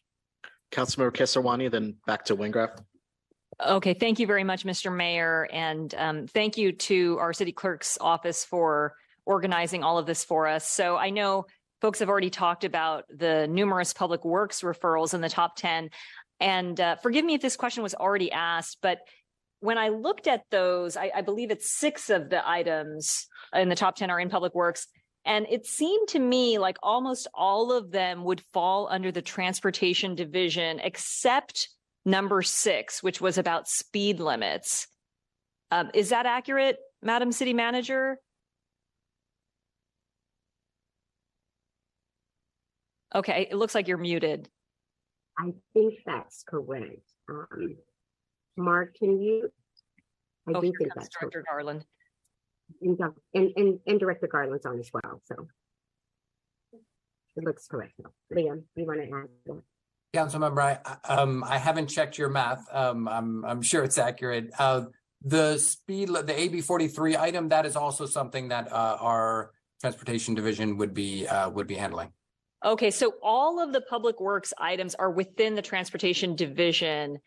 Councilmember Kesarwani, then back to Wengraf. Okay, thank you very much, Mr. Mayor, and um, thank you to our city clerk's office for organizing all of this for us. So I know folks have already talked about the numerous public works referrals in the top 10. And uh, forgive me if this question was already asked, but when I looked at those, I, I believe it's six of the items in the top 10 are in public works. And it seemed to me like almost all of them would fall under the transportation division, except number six, which was about speed limits. Um, is that accurate, Madam City Manager? Okay, it looks like you're muted. I think that's correct. Um, Mark, can you? I Oh, do here think comes that's correct. Director Garland. And, Doc- and, and, and Director Garland's on as well, so. It looks correct. Liam, you want to add? that? Councilmember, I, I- um, I haven't checked your math. Um, I'm, I'm sure it's accurate. Uh, the speed, li- the AB forty-three item, that is also something that, uh, our transportation division would be, uh, would be handling. Okay, so all of the public works items are within the transportation division.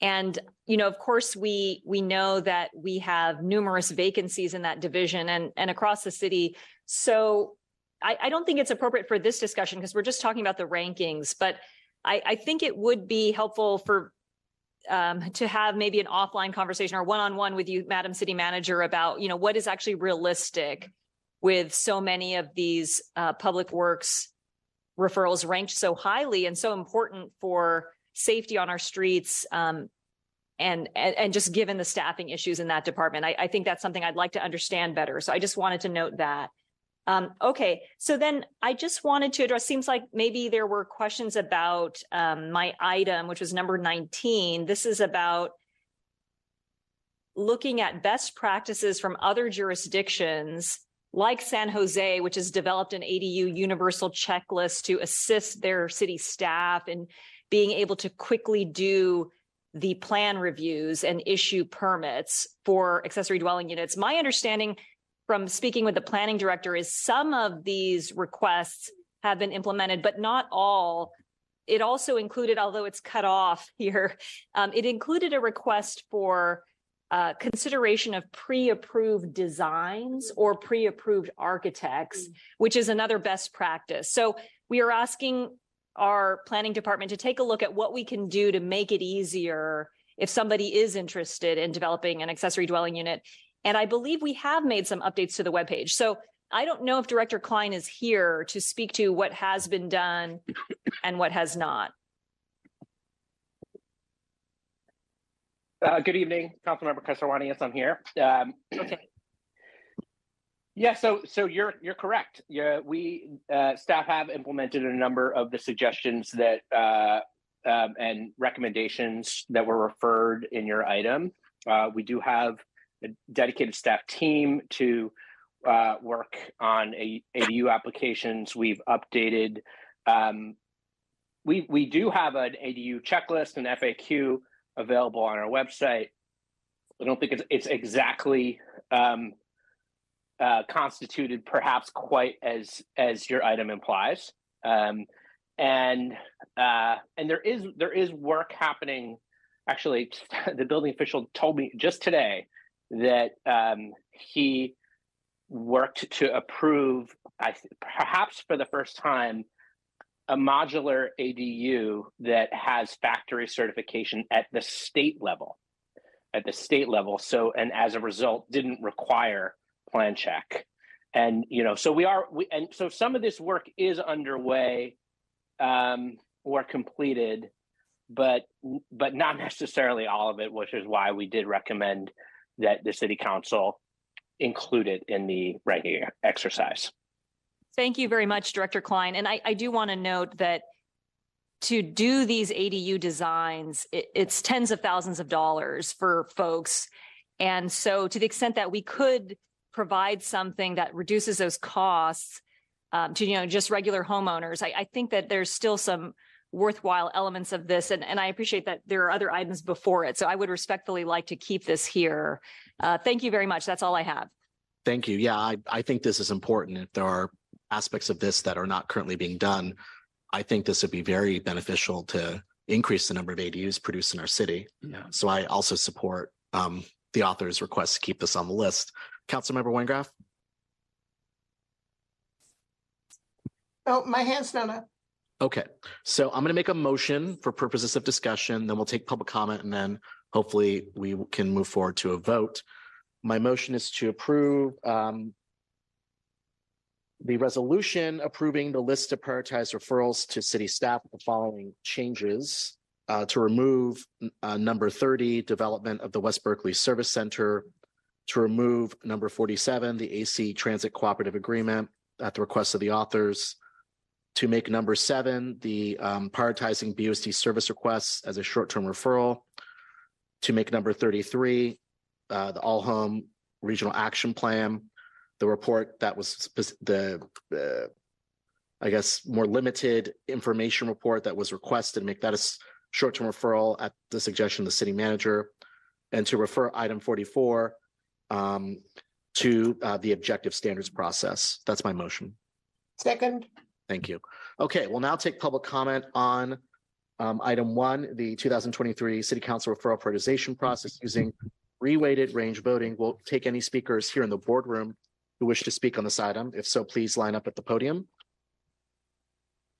And, you know, of course, we, we know that we have numerous vacancies in that division and, and across the city. So I, I don't think it's appropriate for this discussion because we're just talking about the rankings, but I, I think it would be helpful for um, to have maybe an offline conversation or one-on-one with you, Madam City Manager, about, you know, what is actually realistic with so many of these uh, public works referrals ranked so highly and so important for safety on our streets. Um, and, and, and just given the staffing issues in that department, I, I think that's something I'd like to understand better. So I just wanted to note that. Um, okay, so then I just wanted to address, seems like maybe there were questions about um, my item, which was number 19. This is about looking at best practices from other jurisdictions like San Jose, which has developed an ADU universal checklist to assist their city staff in being able to quickly do the plan reviews and issue permits for accessory dwelling units. My understanding from speaking with the planning director is some of these requests have been implemented, but not all. It also included, although it's cut off here, um, it included a request for uh, consideration of pre-approved designs or pre-approved architects, which is another best practice. So we are asking our planning department to take a look at what we can do to make it easier if somebody is interested in developing an accessory dwelling unit. And I believe we have made some updates to the webpage. So I don't know if Director Klein is here to speak to what has been done and what has not. Uh, good evening, Councilmember Kesarwani. Yes, I'm here. Um, Okay. Yeah, so so you're you're correct. Yeah, we uh, staff have implemented a number of the suggestions that uh, um, and recommendations that were referred in your item. Uh, we do have a dedicated staff team to uh, work on a, ADU applications. We've updated. Um, we we do have an ADU checklist and FAQ available on our website. I don't think it's it's exactly um, uh, constituted, perhaps quite as as your item implies. Um, and uh, and there is there is work happening. Actually, the building official told me just today that um, he worked to approve, I th- perhaps for the first time, a modular ADU that has factory certification at the state level, at the state level. So, and as a result, didn't require plan check. And you know, so we are, we, and so some of this work is underway um, or completed, but but not necessarily all of it, which is why we did recommend that the city council include it in the ranking exercise. Thank you very much, Director Klein. And I, I do want to note that to do these ADU designs, it, it's tens of thousands of dollars for folks. And so to the extent that we could provide something that reduces those costs um, to, you know, just regular homeowners, I, I think that there's still some worthwhile elements of this. And, and I appreciate that there are other items before it. So I would respectfully like to keep this here. Uh, thank you very much. That's all I have. Thank you. Yeah, I, I think this is important. If there are aspects of this that are not currently being done, I think this would be very beneficial to increase the number of ADUs produced in our city. Yeah. So I also support um, the author's request to keep this on the list. Councilmember Wengraf? Oh, my hand's not up. Okay, so I'm going to make a motion for purposes of discussion, then we'll take public comment and then hopefully we can move forward to a vote. My motion is to approve um, the resolution approving the list of prioritized referrals to city staff with the following changes. uh, to remove uh, number 30, development of the West Berkeley Service Center, to remove number 47, the AC Transit Cooperative Agreement at the request of the authors, to make number seven, the um, prioritizing BUSD service requests as a short-term referral. To make number thirty-three, uh, the All Home Regional Action Plan, the report that was the, the, I guess, more limited information report that was requested, make that a s- short-term referral at the suggestion of the city manager. And to refer item forty-four um, to uh, the objective standards process. That's my motion. Second, Thank you. Okay, we'll now take public comment on um, item one, the two thousand twenty-three city council referral prioritization process using reweighted range voting. We'll take any speakers here in the boardroom who wish to speak on this item. If so, please line up at the podium.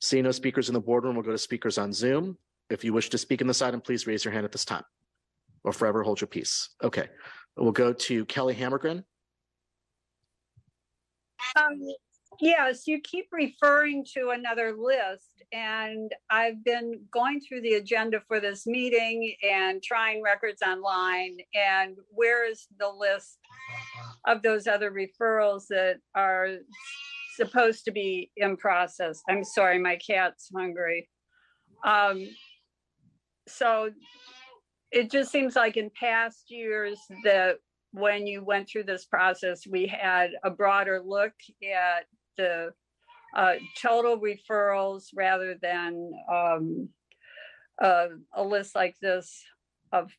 Seeing no speakers in the boardroom, we'll go to speakers on Zoom. If you wish to speak in this item, please raise your hand at this time or forever hold your peace. Okay, we'll go to Kelly Hammergren. Um, yes, you keep referring to another list and I've been going through the agenda for this meeting and trying records online and where is the list of those other referrals that are supposed to be in process? I'm sorry, my cat's hungry. Um, so it just seems like in past years that when you went through this process, we had a broader look at the uh, total referrals rather than um, uh, a list like this of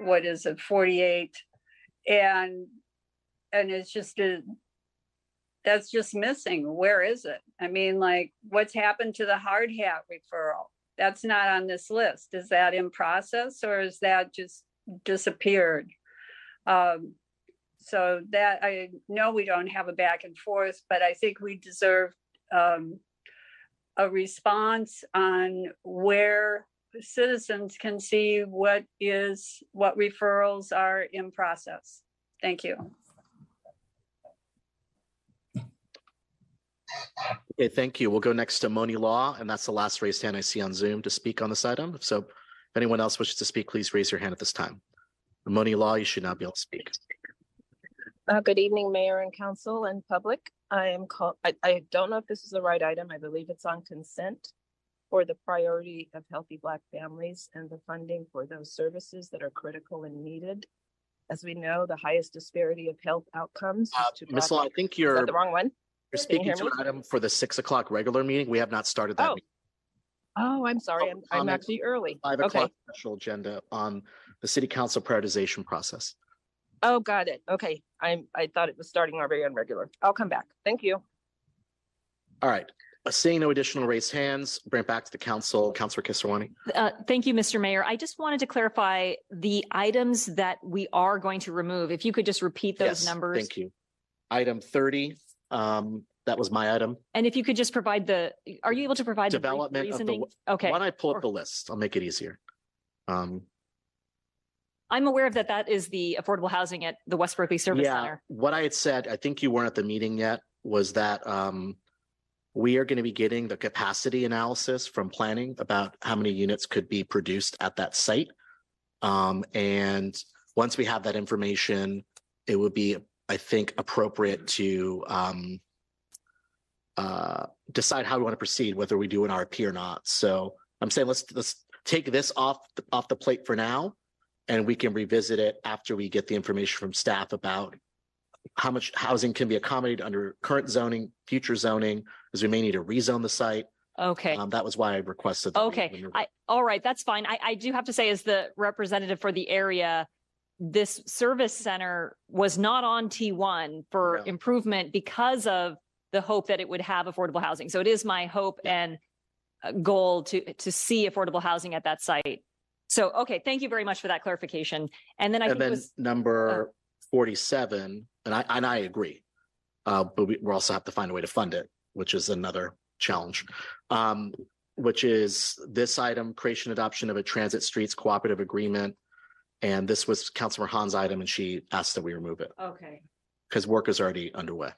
what is it, 48? And and it's just a that's just missing. Where is it? I mean, like, what's happened to the hard hat referral? That's not on this list. Is that in process or is that just disappeared? Um, so that I know we don't have a back and forth, but I think we deserve um, a response on where citizens can see what is, what referrals are in process. Thank you. Okay, thank you. We'll go next to Moni Law, and that's the last raised hand I see on Zoom to speak on this item. So if anyone else wishes to speak, please raise your hand at this time. Moni Law, you should now be able to speak. Uh, good evening, Mayor and Council and public. I am called, I, I don't know if this is the right item. I believe it's on consent for the priority of healthy Black families and the funding for those services that are critical and needed. As we know, the highest disparity of health outcomes. is to Ms. Law, I think you're, the wrong one? You're Can you speaking to me? an item for the six o'clock regular meeting. We have not started that. Oh, meeting. oh, I'm sorry. I'm, I'm actually early. Five Okay. o'clock special agenda on the city council prioritization process. Oh, got it. Okay. I'm, I thought it was starting already on regular. I'll come back. Thank you. All right, Uh, seeing no additional raised hands, bring it back to the council. Councilor Kesarwani. Uh, Thank you, Mr. Mayor. I just wanted to clarify the items that we are going to remove. If you could just repeat those Yes, numbers. Thank you. Item thirty, um, that was my item. And if you could just provide the, are you able to provide the brief Development of the, reasoning? Okay. why don't I pull up the list? I'll make it easier. Um, I'm aware of that. That is the affordable housing at the West Berkeley Service Yeah, Center. what I had said, I think you weren't at the meeting yet, was that um. We are going to be getting the capacity analysis from planning about how many units could be produced at that site. Um, and once we have that information, it would be, I think, appropriate to um. Uh, decide how we want to proceed, whether we do an RP or not. So I'm saying let's let's take this off the- off the plate for now. And we can revisit it after we get the information from staff about how much housing can be accommodated under current zoning, future zoning, because we may need to rezone the site. Okay. Um, that was why I requested. that we- Okay, I, all right, that's fine. I, I do have to say as the representative for the area, this service center was not on T1 for improvement because of the hope that it would have affordable housing. So it is my hope and uh, goal to, to see affordable housing at that site. So, okay, thank you very much for that clarification. And then I And then was, number forty-seven, and I, and I agree. Uh, but we, we also have to find a way to fund it, which is another challenge. Um, which is this item, creation adoption of a transit streets cooperative agreement. And this was Councilor Hahn's item and she asked that we remove it okay. because work is already underway.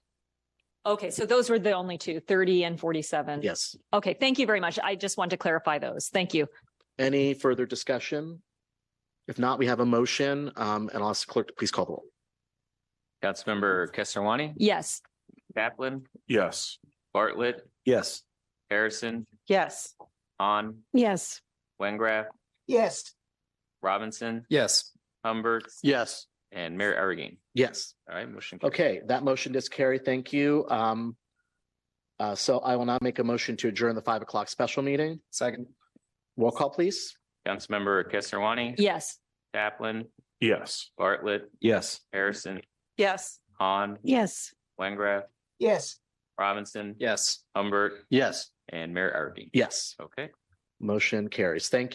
Okay, so those were the only two, 30 and 47. Yes. Okay, thank you very much. I just want to clarify those. Thank you. Any further discussion? If not, we have a motion, um, and I'll ask the clerk to please call the roll. Councilmember Kesarwani, Yes. Taplin, Yes. Bartlett, Yes. Harrison, Yes. Hahn, Yes. Wengraf, Yes, Robinson, Yes. Humbert, Yes. and Mayor Arreguín. Yes. All right, motion. carries. Okay, that motion does carry. Thank you. Um, uh, so I will now make a motion to adjourn the five o'clock special meeting. Second. Roll call, please. Councilmember Kesarwani. Yes. Taplin, Yes. Bartlett, Yes. Harrison, Yes. Hahn, Yes. Wengraf, yes. Robinson, Yes. Humbert, Yes. and Mayor Arreguín. Yes, Okay. motion carries. Thank